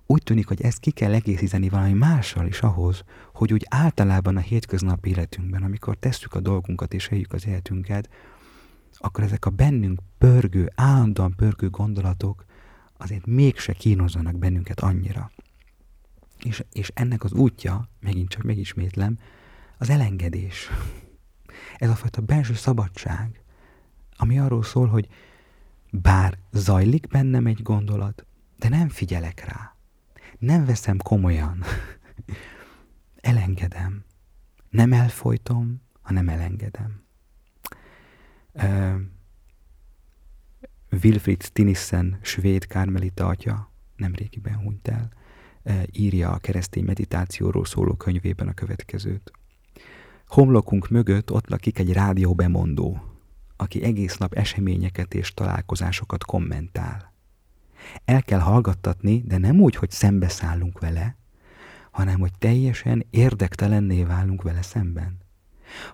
Speaker 1: úgy tűnik, hogy ezt ki kell egészíteni valami mással is ahhoz, hogy úgy általában a hétköznapi életünkben, amikor tesszük a dolgunkat és éljük az életünket, akkor ezek a bennünk pörgő, állandóan pörgő gondolatok azért mégse kínozzanak bennünket annyira. És, és ennek az útja, megint csak megismétlem, az elengedés. Ez a fajta belső szabadság, ami arról szól, hogy bár zajlik bennem egy gondolat, de nem figyelek rá nem veszem komolyan. elengedem. Nem elfolytom, hanem elengedem. Wilfried Stinissen, svéd kármelita atya, nemrégiben hunyt el, írja a keresztény meditációról szóló könyvében a következőt. Homlokunk mögött ott lakik egy rádióbemondó, aki egész nap eseményeket és találkozásokat kommentál. El kell hallgattatni, de nem úgy, hogy szembeszállunk vele, hanem hogy teljesen érdektelenné válunk vele szemben.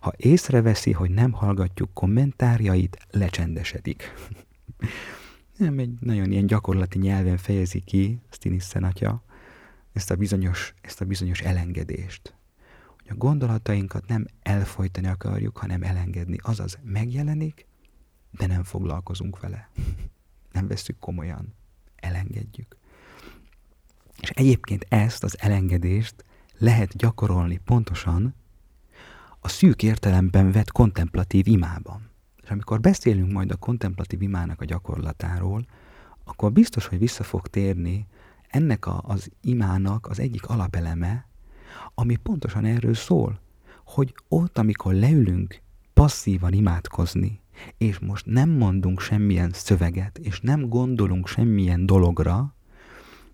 Speaker 1: Ha észreveszi, hogy nem hallgatjuk kommentárjait, lecsendesedik. nem egy nagyon ilyen gyakorlati nyelven fejezi ki Stinissen atya ezt a bizonyos, ezt a bizonyos elengedést. Hogy a gondolatainkat nem elfolytani akarjuk, hanem elengedni. Azaz megjelenik, de nem foglalkozunk vele. nem veszük komolyan. Elengedjük. És egyébként ezt az elengedést lehet gyakorolni pontosan a szűk értelemben vett kontemplatív imában. És amikor beszélünk majd a kontemplatív imának a gyakorlatáról, akkor biztos, hogy vissza fog térni ennek a, az imának az egyik alapeleme, ami pontosan erről szól, hogy ott, amikor leülünk passzívan imádkozni, és most nem mondunk semmilyen szöveget, és nem gondolunk semmilyen dologra,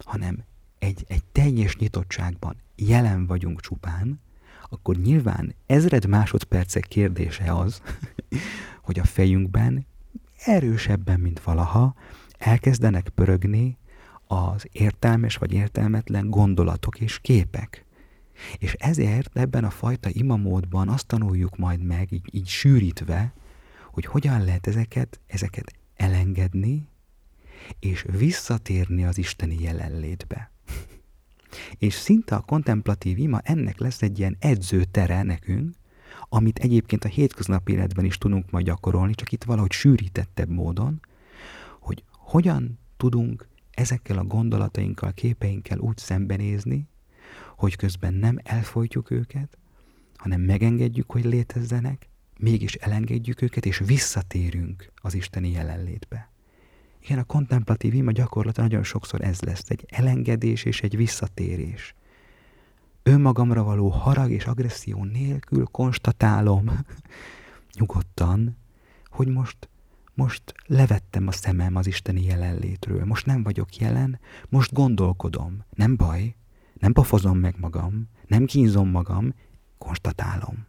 Speaker 1: hanem egy, egy teljes nyitottságban jelen vagyunk csupán, akkor nyilván ezred másodpercek kérdése az, hogy a fejünkben erősebben, mint valaha, elkezdenek pörögni az értelmes vagy értelmetlen gondolatok és képek. És ezért ebben a fajta imamódban azt tanuljuk majd meg, így, így sűrítve, hogy hogyan lehet ezeket, ezeket elengedni, és visszatérni az isteni jelenlétbe. És szinte a kontemplatív ima ennek lesz egy ilyen edzőtere nekünk, amit egyébként a hétköznapi életben is tudunk majd gyakorolni, csak itt valahogy sűrítettebb módon, hogy hogyan tudunk ezekkel a gondolatainkkal, képeinkkel úgy szembenézni, hogy közben nem elfolytjuk őket, hanem megengedjük, hogy létezzenek, mégis elengedjük őket, és visszatérünk az Isteni jelenlétbe. Igen, a kontemplatív ima gyakorlata nagyon sokszor ez lesz, egy elengedés és egy visszatérés. Önmagamra való harag és agresszió nélkül konstatálom nyugodtan, hogy most, most levettem a szemem az Isteni jelenlétről, most nem vagyok jelen, most gondolkodom. Nem baj, nem pofozom meg magam, nem kínzom magam, konstatálom.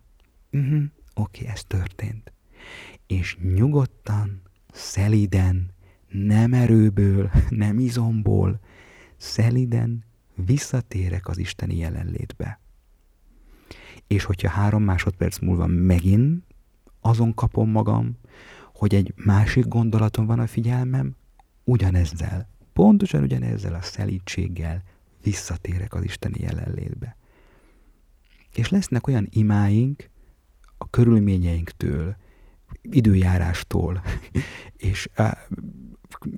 Speaker 1: Uh-huh, Oké, okay, ez történt. És nyugodtan, szeliden, nem erőből, nem izomból, szeliden visszatérek az Isteni jelenlétbe. És hogyha három másodperc múlva megint azon kapom magam, hogy egy másik gondolaton van a figyelmem, ugyanezzel, pontosan ugyanezzel a szelítséggel visszatérek az Isteni jelenlétbe. És lesznek olyan imáink a körülményeinktől, időjárástól, és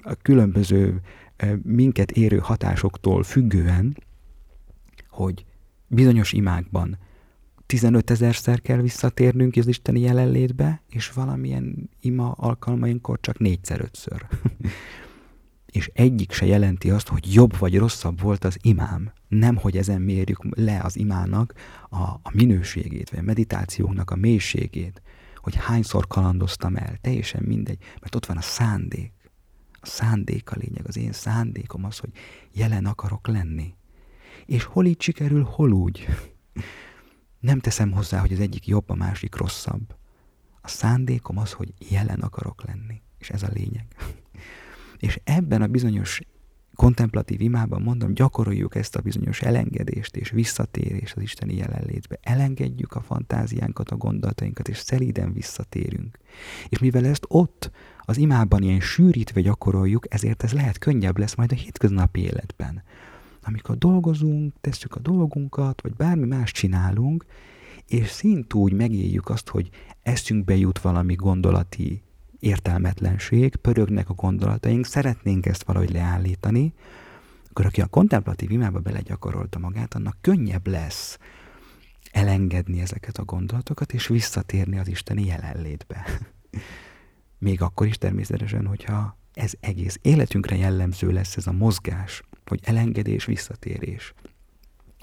Speaker 1: a különböző minket érő hatásoktól függően, hogy bizonyos imákban 15 ezerszer kell visszatérnünk az Isteni jelenlétbe, és valamilyen ima alkalmainkor csak négyszer-ötször. és egyik se jelenti azt, hogy jobb vagy rosszabb volt az imám. Nem, hogy ezen mérjük le az imának a, a minőségét, vagy a meditációknak a mélységét, hogy hányszor kalandoztam el, teljesen mindegy, mert ott van a szándék. A szándék a lényeg, az én szándékom az, hogy jelen akarok lenni. És hol így sikerül, hol úgy. Nem teszem hozzá, hogy az egyik jobb, a másik rosszabb. A szándékom az, hogy jelen akarok lenni. És ez a lényeg. És ebben a bizonyos kontemplatív imában mondom, gyakoroljuk ezt a bizonyos elengedést és visszatérést az Isteni jelenlétbe. Elengedjük a fantáziánkat, a gondolatainkat, és szelíden visszatérünk. És mivel ezt ott az imában ilyen sűrítve gyakoroljuk, ezért ez lehet könnyebb lesz majd a hétköznapi életben. Amikor dolgozunk, tesszük a dolgunkat, vagy bármi más csinálunk, és szintúgy megéljük azt, hogy eszünkbe jut valami gondolati értelmetlenség, pörögnek a gondolataink, szeretnénk ezt valahogy leállítani, akkor aki a kontemplatív imába belegyakorolta magát, annak könnyebb lesz elengedni ezeket a gondolatokat, és visszatérni az Isteni jelenlétbe. Még akkor is természetesen, hogyha ez egész életünkre jellemző lesz ez a mozgás, hogy elengedés, visszatérés.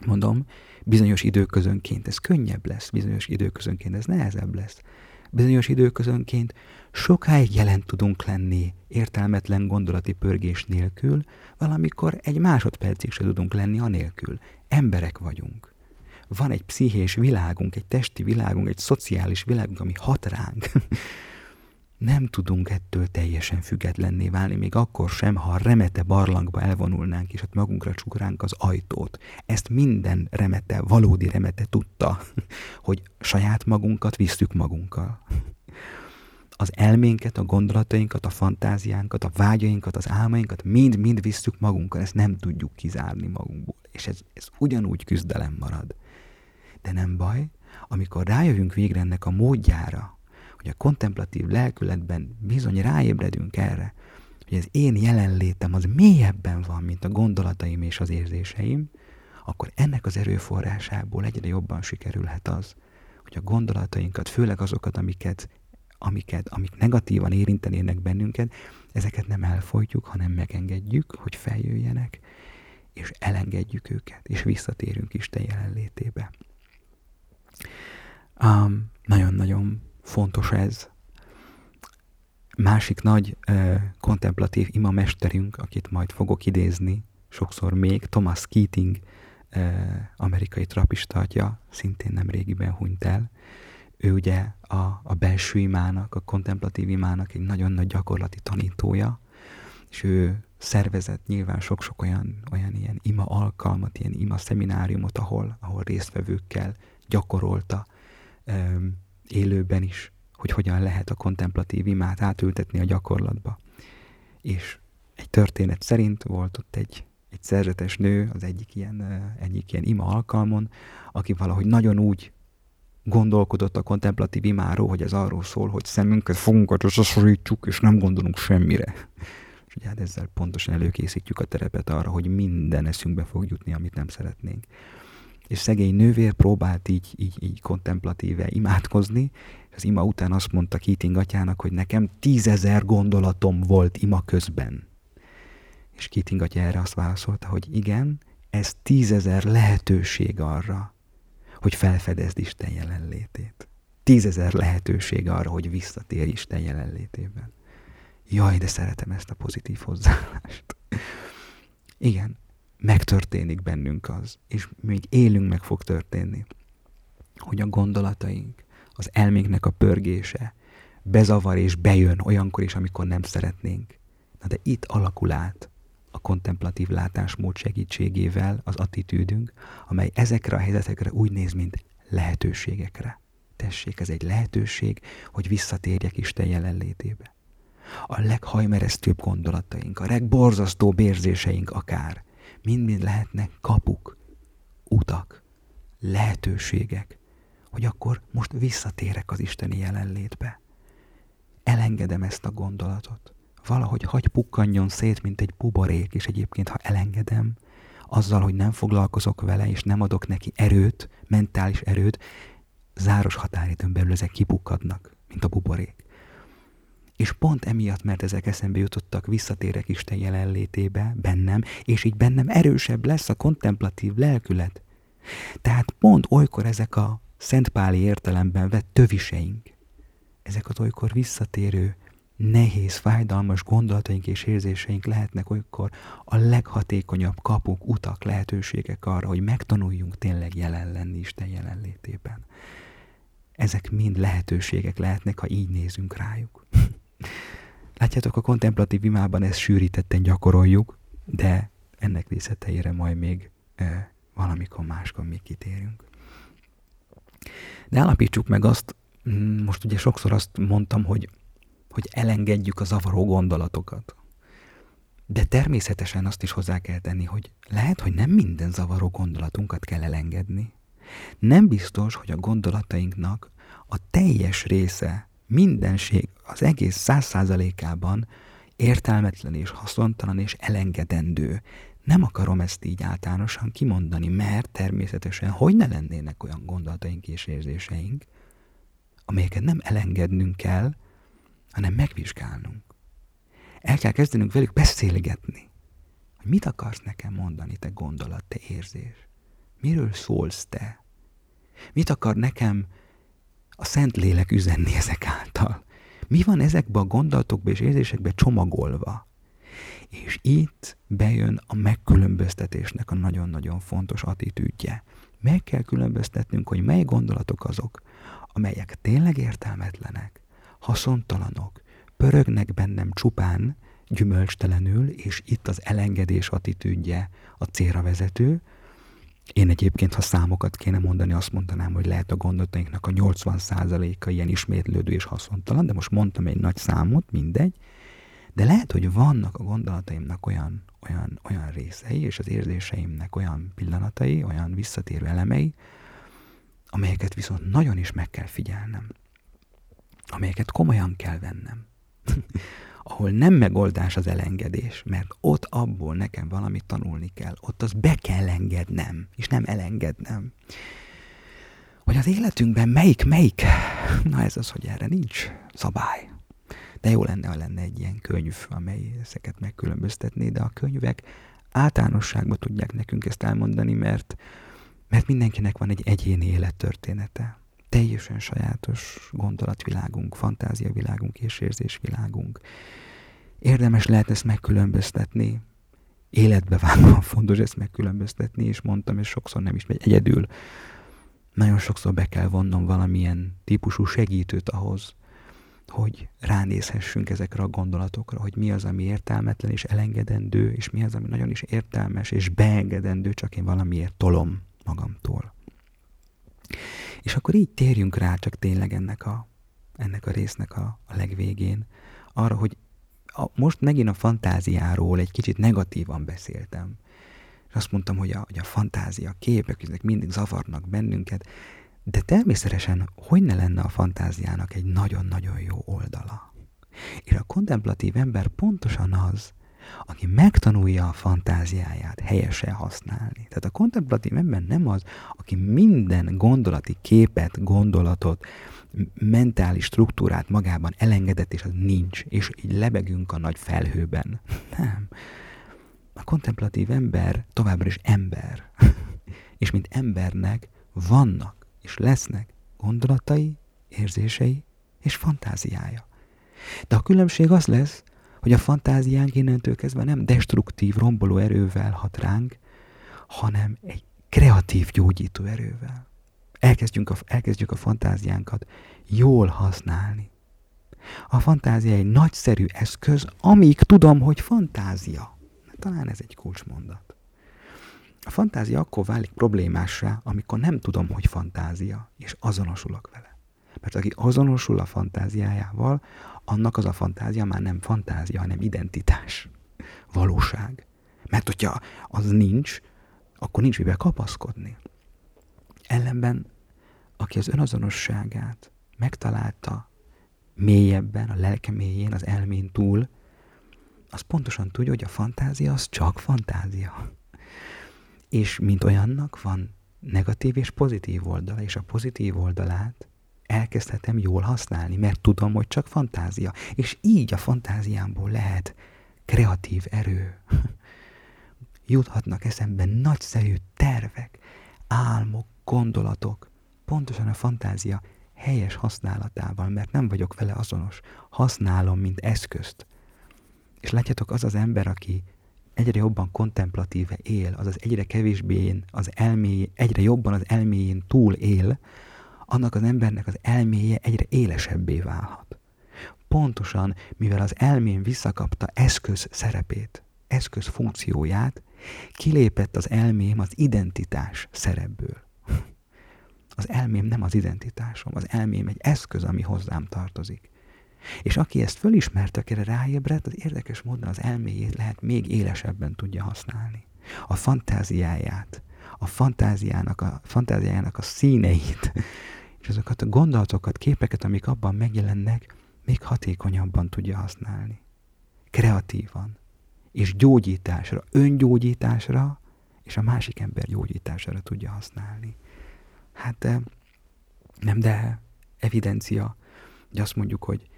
Speaker 1: Mondom, bizonyos időközönként ez könnyebb lesz, bizonyos időközönként ez nehezebb lesz. Bizonyos időközönként sokáig jelen tudunk lenni értelmetlen gondolati pörgés nélkül, valamikor egy másodpercig se tudunk lenni anélkül. Emberek vagyunk. Van egy pszichés világunk, egy testi világunk, egy szociális világunk, ami hat ránk. nem tudunk ettől teljesen függetlenné válni, még akkor sem, ha a remete barlangba elvonulnánk, és ott magunkra csukránk az ajtót. Ezt minden remete, valódi remete tudta, hogy saját magunkat visszük magunkkal. Az elménket, a gondolatainkat, a fantáziánkat, a vágyainkat, az álmainkat mind-mind visszük magunkkal, ezt nem tudjuk kizárni magunkból. És ez, ez ugyanúgy küzdelem marad. De nem baj, amikor rájövünk végre ennek a módjára, hogy a kontemplatív lelkületben bizony ráébredünk erre, hogy az én jelenlétem az mélyebben van, mint a gondolataim és az érzéseim, akkor ennek az erőforrásából egyre jobban sikerülhet az, hogy a gondolatainkat, főleg azokat, amiket, amiket, amik negatívan érintenének bennünket, ezeket nem elfolytjuk, hanem megengedjük, hogy feljöjjenek, és elengedjük őket, és visszatérünk Isten jelenlétébe. Um, nagyon-nagyon fontos ez. Másik nagy uh, kontemplatív imamesterünk, akit majd fogok idézni, sokszor még, Thomas Keating, uh, amerikai trapista atya, szintén nem régiben hunyt el. Ő ugye a, a belső imának, a kontemplatív imának egy nagyon nagy gyakorlati tanítója, és ő szervezett nyilván sok-sok olyan, olyan ilyen ima alkalmat, ilyen ima szemináriumot, ahol, ahol résztvevőkkel gyakorolta um, élőben is, hogy hogyan lehet a kontemplatív imát átültetni a gyakorlatba. És egy történet szerint volt ott egy, egy szerzetes nő az egyik ilyen, egyik ilyen ima alkalmon, aki valahogy nagyon úgy gondolkodott a kontemplatív imáról, hogy ez arról szól, hogy szemünket, fogunkat összeszorítsuk, és nem gondolunk semmire. És ugye hát ezzel pontosan előkészítjük a terepet arra, hogy minden eszünkbe fog jutni, amit nem szeretnénk és szegény nővér próbált így, így, így kontemplatíve imádkozni, és az ima után azt mondta Keating atyának, hogy nekem tízezer gondolatom volt ima közben. És Keating atya erre azt válaszolta, hogy igen, ez tízezer lehetőség arra, hogy felfedezd Isten jelenlétét. Tízezer lehetőség arra, hogy visszatérj Isten jelenlétében. Jaj, de szeretem ezt a pozitív hozzáállást. Igen, megtörténik bennünk az, és még élünk meg fog történni, hogy a gondolataink, az elménknek a pörgése bezavar és bejön olyankor is, amikor nem szeretnénk. Na de itt alakul át a kontemplatív látásmód segítségével az attitűdünk, amely ezekre a helyzetekre úgy néz, mint lehetőségekre. Tessék, ez egy lehetőség, hogy visszatérjek Isten jelenlétébe. A leghajmeresztőbb gondolataink, a legborzasztóbb érzéseink akár mind-mind lehetnek kapuk, utak, lehetőségek, hogy akkor most visszatérek az Isteni jelenlétbe. Elengedem ezt a gondolatot. Valahogy hagy pukkanjon szét, mint egy buborék, és egyébként, ha elengedem, azzal, hogy nem foglalkozok vele, és nem adok neki erőt, mentális erőt, záros határidőn belül ezek kipukkadnak, mint a buborék. És pont emiatt, mert ezek eszembe jutottak, visszatérek Isten jelenlétébe bennem, és így bennem erősebb lesz a kontemplatív lelkület. Tehát pont olykor ezek a szentpáli értelemben vett töviseink, ezek az olykor visszatérő, nehéz, fájdalmas gondolataink és érzéseink lehetnek olykor a leghatékonyabb kapuk, utak, lehetőségek arra, hogy megtanuljunk tényleg jelen lenni Isten jelenlétében. Ezek mind lehetőségek lehetnek, ha így nézünk rájuk. Látjátok, a kontemplatív imában ezt sűrítetten gyakoroljuk, de ennek részleteire majd még e, valamikor máskor még kitérünk. De állapítsuk meg azt, mm, most ugye sokszor azt mondtam, hogy, hogy elengedjük a zavaró gondolatokat. De természetesen azt is hozzá kell tenni, hogy lehet, hogy nem minden zavaró gondolatunkat kell elengedni. Nem biztos, hogy a gondolatainknak a teljes része mindenség az egész száz százalékában értelmetlen és haszontalan és elengedendő. Nem akarom ezt így általánosan kimondani, mert természetesen hogy ne lennének olyan gondolataink és érzéseink, amelyeket nem elengednünk kell, hanem megvizsgálnunk. El kell kezdenünk velük beszélgetni. Hogy mit akarsz nekem mondani, te gondolat, te érzés? Miről szólsz te? Mit akar nekem a Szentlélek üzenni ezek? Mi van ezekbe a gondolatokba és érzésekbe csomagolva? És itt bejön a megkülönböztetésnek a nagyon-nagyon fontos attitűdje. Meg kell különböztetnünk, hogy mely gondolatok azok, amelyek tényleg értelmetlenek, haszontalanok, pörögnek bennem csupán, gyümölcstelenül, és itt az elengedés attitűdje a célra vezető. Én egyébként, ha számokat kéne mondani, azt mondanám, hogy lehet a gondolatainknak a 80%-a ilyen ismétlődő és haszontalan, de most mondtam egy nagy számot, mindegy. De lehet, hogy vannak a gondolataimnak olyan, olyan, olyan részei, és az érzéseimnek olyan pillanatai, olyan visszatérő elemei, amelyeket viszont nagyon is meg kell figyelnem. Amelyeket komolyan kell vennem. ahol nem megoldás az elengedés, mert ott abból nekem valamit tanulni kell, ott az be kell engednem, és nem elengednem. Hogy az életünkben melyik, melyik, na ez az, hogy erre nincs szabály. De jó lenne, ha lenne egy ilyen könyv, amely ezeket megkülönböztetné, de a könyvek általánosságban tudják nekünk ezt elmondani, mert, mert mindenkinek van egy egyéni élettörténete. Teljesen sajátos gondolatvilágunk, fantáziavilágunk és érzésvilágunk. Érdemes lehet ezt megkülönböztetni, életbevágóan fontos ezt megkülönböztetni, és mondtam, és sokszor nem is megy egyedül. Nagyon sokszor be kell vonnom valamilyen típusú segítőt ahhoz, hogy ránézhessünk ezekre a gondolatokra, hogy mi az, ami értelmetlen és elengedendő, és mi az, ami nagyon is értelmes és beengedendő, csak én valamiért tolom magamtól. És akkor így térjünk rá csak tényleg ennek a, ennek a résznek a, a legvégén, arra, hogy a, most megint a fantáziáról egy kicsit negatívan beszéltem. És azt mondtam, hogy a, hogy a fantázia, képek, ezek mindig zavarnak bennünket, de természetesen hogy ne lenne a fantáziának egy nagyon-nagyon jó oldala. És a kontemplatív ember pontosan az, aki megtanulja a fantáziáját helyesen használni. Tehát a kontemplatív ember nem az, aki minden gondolati képet, gondolatot, mentális struktúrát magában elengedett, és az nincs, és így lebegünk a nagy felhőben. Nem. A kontemplatív ember továbbra is ember. és mint embernek vannak és lesznek gondolatai, érzései és fantáziája. De a különbség az lesz, hogy a fantáziánk innentől kezdve nem destruktív, romboló erővel hat ránk, hanem egy kreatív, gyógyító erővel. Elkezdjünk a, elkezdjük a fantáziánkat jól használni. A fantázia egy nagyszerű eszköz, amíg tudom, hogy fantázia. Talán ez egy kulcsmondat. A fantázia akkor válik problémásra, amikor nem tudom, hogy fantázia, és azonosulok vele. Mert aki azonosul a fantáziájával, annak az a fantázia már nem fantázia, hanem identitás, valóság. Mert hogyha az nincs, akkor nincs mivel kapaszkodni. Ellenben, aki az önazonosságát megtalálta mélyebben, a lelke mélyén, az elmén túl, az pontosan tudja, hogy a fantázia az csak fantázia. És mint olyannak van negatív és pozitív oldala, és a pozitív oldalát elkezdhetem jól használni, mert tudom, hogy csak fantázia. És így a fantáziámból lehet kreatív erő. Juthatnak eszembe nagyszerű tervek, álmok, gondolatok, pontosan a fantázia helyes használatával, mert nem vagyok vele azonos. Használom, mint eszközt. És látjátok, az az ember, aki egyre jobban kontemplatíve él, azaz egyre kevésbé az elméjén, egyre jobban az elméjén túl él, annak az embernek az elméje egyre élesebbé válhat. Pontosan, mivel az elmén visszakapta eszköz szerepét, eszköz funkcióját, kilépett az elmém az identitás szerepből. Az elmém nem az identitásom, az elmém egy eszköz, ami hozzám tartozik. És aki ezt fölismerte, akire ráébredt, az érdekes módon az elméjét lehet még élesebben tudja használni. A fantáziáját, a fantáziának a, fantáziájának a színeit, és azokat a gondolatokat, képeket, amik abban megjelennek, még hatékonyabban tudja használni. Kreatívan. És gyógyításra, öngyógyításra, és a másik ember gyógyítására tudja használni. Hát nem, de evidencia, hogy azt mondjuk, hogy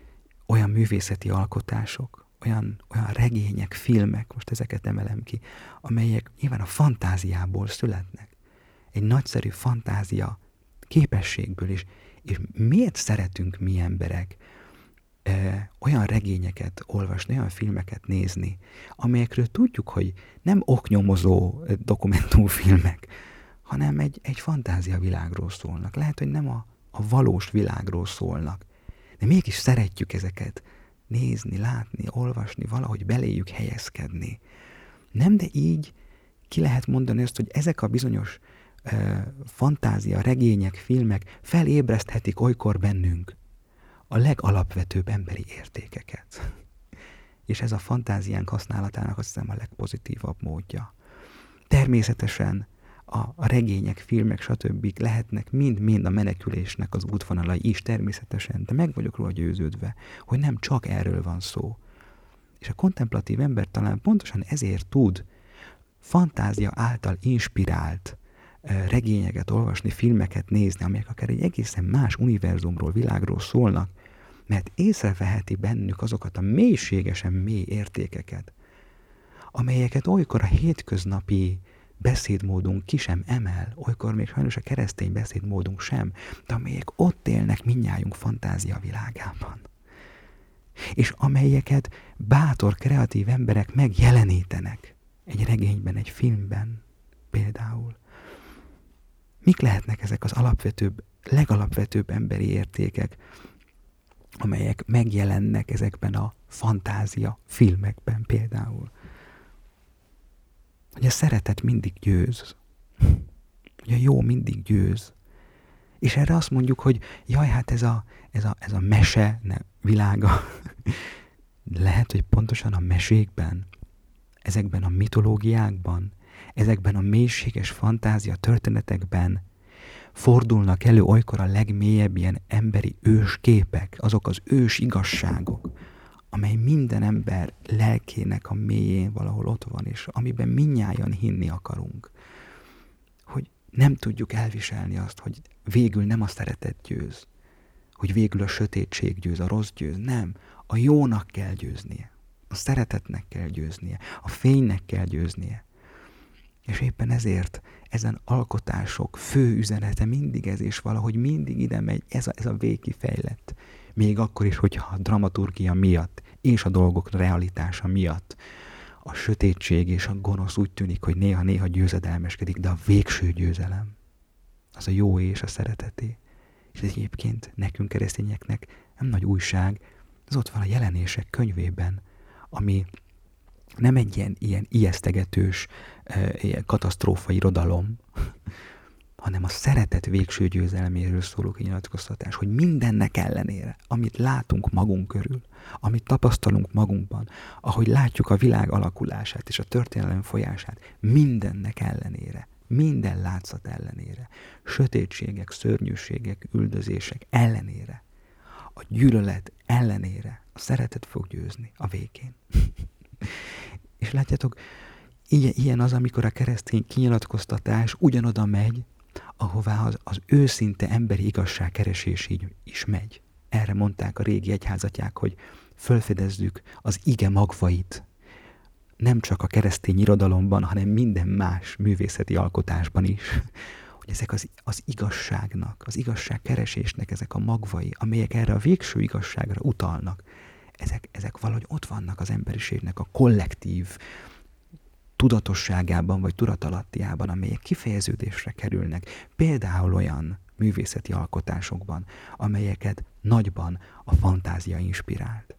Speaker 1: olyan művészeti alkotások, olyan, olyan regények, filmek, most ezeket emelem ki, amelyek nyilván a fantáziából születnek. Egy nagyszerű fantázia képességből is, És miért szeretünk mi emberek olyan regényeket olvasni, olyan filmeket nézni, amelyekről tudjuk, hogy nem oknyomozó dokumentumfilmek, hanem egy, egy fantázia világról szólnak. Lehet, hogy nem a, a valós világról szólnak, de mégis szeretjük ezeket nézni, látni, olvasni, valahogy beléjük helyezkedni. Nem, de így ki lehet mondani azt, hogy ezek a bizonyos e, fantázia, regények, filmek felébreszthetik olykor bennünk a legalapvetőbb emberi értékeket. És ez a fantáziánk használatának azt hiszem a legpozitívabb módja. Természetesen a, regények, filmek, stb. lehetnek mind-mind a menekülésnek az útvonalai is természetesen, de meg vagyok róla győződve, hogy nem csak erről van szó. És a kontemplatív ember talán pontosan ezért tud fantázia által inspirált regényeket olvasni, filmeket nézni, amelyek akár egy egészen más univerzumról, világról szólnak, mert észreveheti bennük azokat a mélységesen mély értékeket, amelyeket olykor a hétköznapi beszédmódunk ki sem emel, olykor még sajnos a keresztény beszédmódunk sem, de amelyek ott élnek minnyájunk fantázia világában. És amelyeket bátor, kreatív emberek megjelenítenek egy regényben, egy filmben például. Mik lehetnek ezek az alapvetőbb, legalapvetőbb emberi értékek, amelyek megjelennek ezekben a fantázia filmekben például. Hogy a szeretet mindig győz. Hogy a jó mindig győz. És erre azt mondjuk, hogy jaj, hát ez a, ez a, ez a mese ne, világa. Lehet, hogy pontosan a mesékben, ezekben a mitológiákban, ezekben a mélységes fantázia történetekben fordulnak elő olykor a legmélyebb ilyen emberi ősképek, azok az ős igazságok, amely minden ember lelkének a mélyén valahol ott van, és amiben minnyáján hinni akarunk. Hogy nem tudjuk elviselni azt, hogy végül nem a szeretet győz, hogy végül a sötétség győz, a rossz győz. Nem, a jónak kell győznie, a szeretetnek kell győznie, a fénynek kell győznie. És éppen ezért ezen alkotások fő üzenete mindig ez, és valahogy mindig ide megy, ez a, ez a végkifejlett. Még akkor is, hogyha a dramaturgia miatt és a dolgok realitása miatt a sötétség és a gonosz úgy tűnik, hogy néha-néha győzedelmeskedik, de a végső győzelem az a jó és a szereteté. És egyébként nekünk keresztényeknek nem nagy újság, az ott van a jelenések könyvében, ami nem egy ilyen, ilyen ijesztegetős, ilyen katasztrófa irodalom, hanem a szeretet végső győzelméről szóló kinyilatkoztatás, hogy mindennek ellenére, amit látunk magunk körül, amit tapasztalunk magunkban, ahogy látjuk a világ alakulását és a történelem folyását, mindennek ellenére, minden látszat ellenére, sötétségek, szörnyűségek, üldözések ellenére, a gyűlölet ellenére a szeretet fog győzni a végén. És látjátok, ilyen, ilyen az, amikor a keresztény kinyilatkoztatás ugyanoda megy, ahová az, az őszinte emberi igazság keresés így is megy. Erre mondták a régi egyházatják, hogy fölfedezzük az ige magvait, nem csak a keresztény irodalomban, hanem minden más művészeti alkotásban is. Hogy ezek az, az igazságnak, az igazság keresésnek ezek a magvai, amelyek erre a végső igazságra utalnak, ezek, ezek valahogy ott vannak az emberiségnek a kollektív tudatosságában vagy tudatalattiában, amelyek kifejeződésre kerülnek, például olyan művészeti alkotásokban, amelyeket nagyban a fantázia inspirált.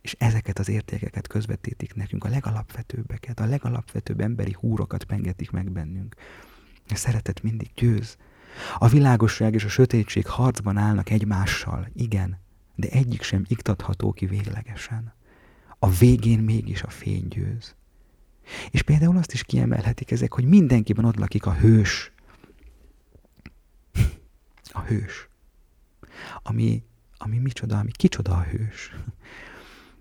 Speaker 1: És ezeket az értékeket közvetítik nekünk, a legalapvetőbbeket, a legalapvetőbb emberi húrokat pengetik meg bennünk. A szeretet mindig győz. A világosság és a sötétség harcban állnak egymással, igen, de egyik sem iktatható ki véglegesen. A végén mégis a fény győz. És például azt is kiemelhetik ezek, hogy mindenkiben ott lakik a hős. A hős. Ami, ami micsoda, ami kicsoda a hős.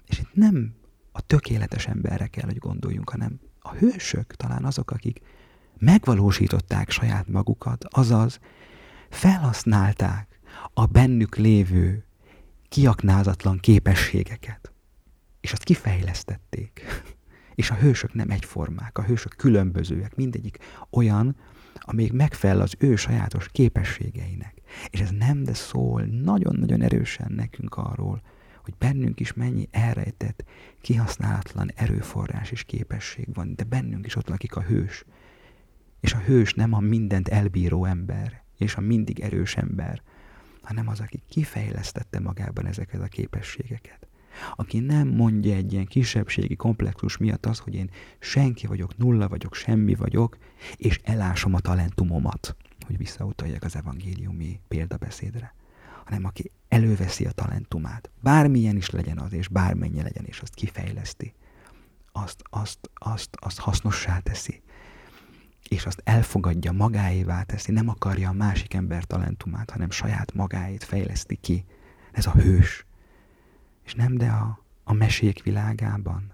Speaker 1: És itt nem a tökéletes emberre kell, hogy gondoljunk, hanem a hősök talán azok, akik megvalósították saját magukat, azaz felhasználták a bennük lévő kiaknázatlan képességeket, és azt kifejlesztették És a hősök nem egyformák, a hősök különbözőek, mindegyik olyan, amíg megfelel az ő sajátos képességeinek. És ez nem, de szól nagyon-nagyon erősen nekünk arról, hogy bennünk is mennyi elrejtett, kihasználatlan erőforrás és képesség van, de bennünk is ott lakik a hős. És a hős nem a mindent elbíró ember, és a mindig erős ember, hanem az, aki kifejlesztette magában ezeket a képességeket. Aki nem mondja egy ilyen kisebbségi komplexus miatt az, hogy én senki vagyok, nulla vagyok, semmi vagyok, és elásom a talentumomat, hogy visszautaljak az evangéliumi példabeszédre hanem aki előveszi a talentumát, bármilyen is legyen az, és bármennyi legyen, és azt kifejleszti, azt, azt, azt, azt hasznossá teszi, és azt elfogadja, magáévá teszi, nem akarja a másik ember talentumát, hanem saját magáét fejleszti ki. Ez a hős. És nem de a, a mesék világában,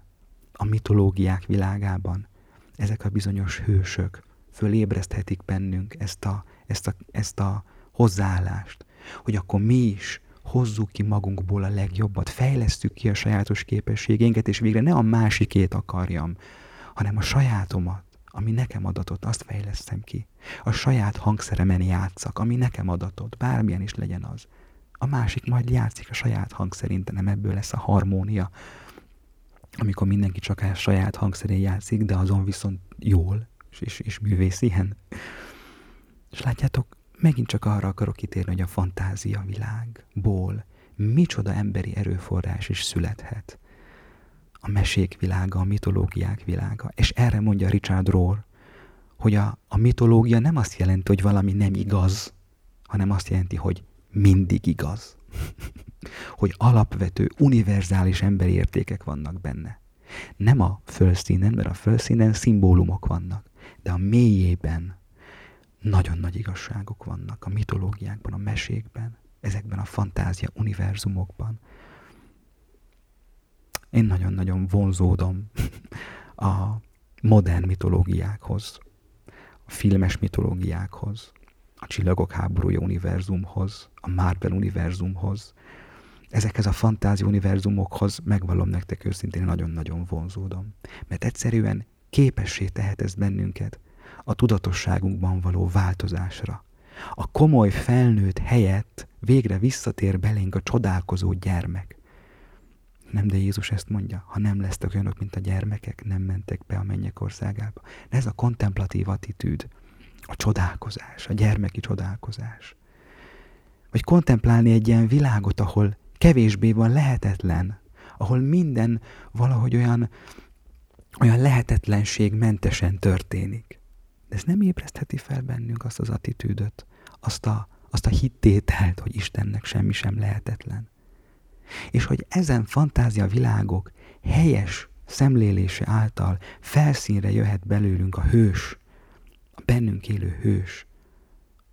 Speaker 1: a mitológiák világában, ezek a bizonyos hősök fölébreszthetik bennünk ezt a, ezt a, ezt a hozzáállást, hogy akkor mi is hozzuk ki magunkból a legjobbat, fejlesztjük ki a sajátos képességeinket, és végre ne a másikét akarjam, hanem a sajátomat, ami nekem adatot, azt fejlesztem ki. A saját hangszeremen játszak, ami nekem adatot, bármilyen is legyen az. A másik majd játszik a saját hangszerint, nem ebből lesz a harmónia, amikor mindenki csak a saját hangszerén játszik, de azon viszont jól, és, és, és művész ilyen. És látjátok, megint csak arra akarok kitérni, hogy a fantázia világból micsoda emberi erőforrás is születhet. A mesék világa, a mitológiák világa. És erre mondja Richard Rohr, hogy a, a mitológia nem azt jelenti, hogy valami nem igaz, hanem azt jelenti, hogy mindig igaz. hogy alapvető, univerzális emberi értékek vannak benne. Nem a fölszínen, mert a fölszínen szimbólumok vannak, de a mélyében nagyon nagy igazságok vannak a mitológiákban, a mesékben, ezekben a fantázia univerzumokban. Én nagyon-nagyon vonzódom a modern mitológiákhoz, a filmes mitológiákhoz, a Csillagok háborúja univerzumhoz, a Marvel univerzumhoz, ezekhez a fantázia univerzumokhoz megvallom nektek őszintén nagyon-nagyon vonzódom. Mert egyszerűen képessé tehet ez bennünket, a tudatosságunkban való változásra. A komoly felnőtt helyett végre visszatér belénk a csodálkozó gyermek. Nem, de Jézus ezt mondja, ha nem lesztek olyanok, mint a gyermekek, nem mentek be a mennyek országába. De ez a kontemplatív attitűd, a csodálkozás, a gyermeki csodálkozás. Vagy kontemplálni egy ilyen világot, ahol kevésbé van lehetetlen, ahol minden valahogy olyan, olyan lehetetlenség mentesen történik. De ez nem ébresztheti fel bennünk azt az attitűdöt, azt a, azt a hittételt, hogy Istennek semmi sem lehetetlen. És hogy ezen fantázia világok helyes szemlélése által felszínre jöhet belőlünk a hős, a bennünk élő hős,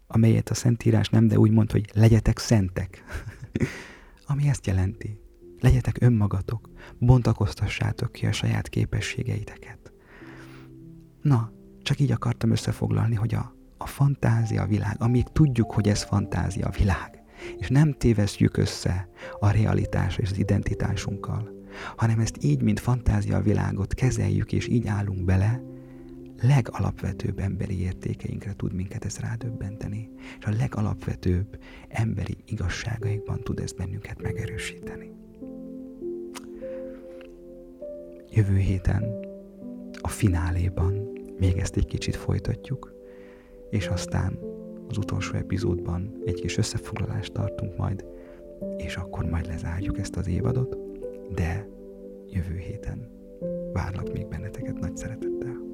Speaker 1: amelyet a Szentírás nem, de úgy mond, hogy legyetek szentek. Ami ezt jelenti. Legyetek önmagatok, bontakoztassátok ki a saját képességeiteket. Na, csak így akartam összefoglalni, hogy a, a fantázia világ, amíg tudjuk, hogy ez fantázia világ, és nem tévesztjük össze a realitás és az identitásunkkal, hanem ezt így, mint fantázia világot kezeljük, és így állunk bele, legalapvetőbb emberi értékeinkre tud minket ez rádöbbenteni, és a legalapvetőbb emberi igazságaikban tud ez bennünket megerősíteni. Jövő héten a fináléban még ezt egy kicsit folytatjuk, és aztán az utolsó epizódban egy kis összefoglalást tartunk majd, és akkor majd lezárjuk ezt az évadot, de jövő héten várlak még benneteket nagy szeretettel.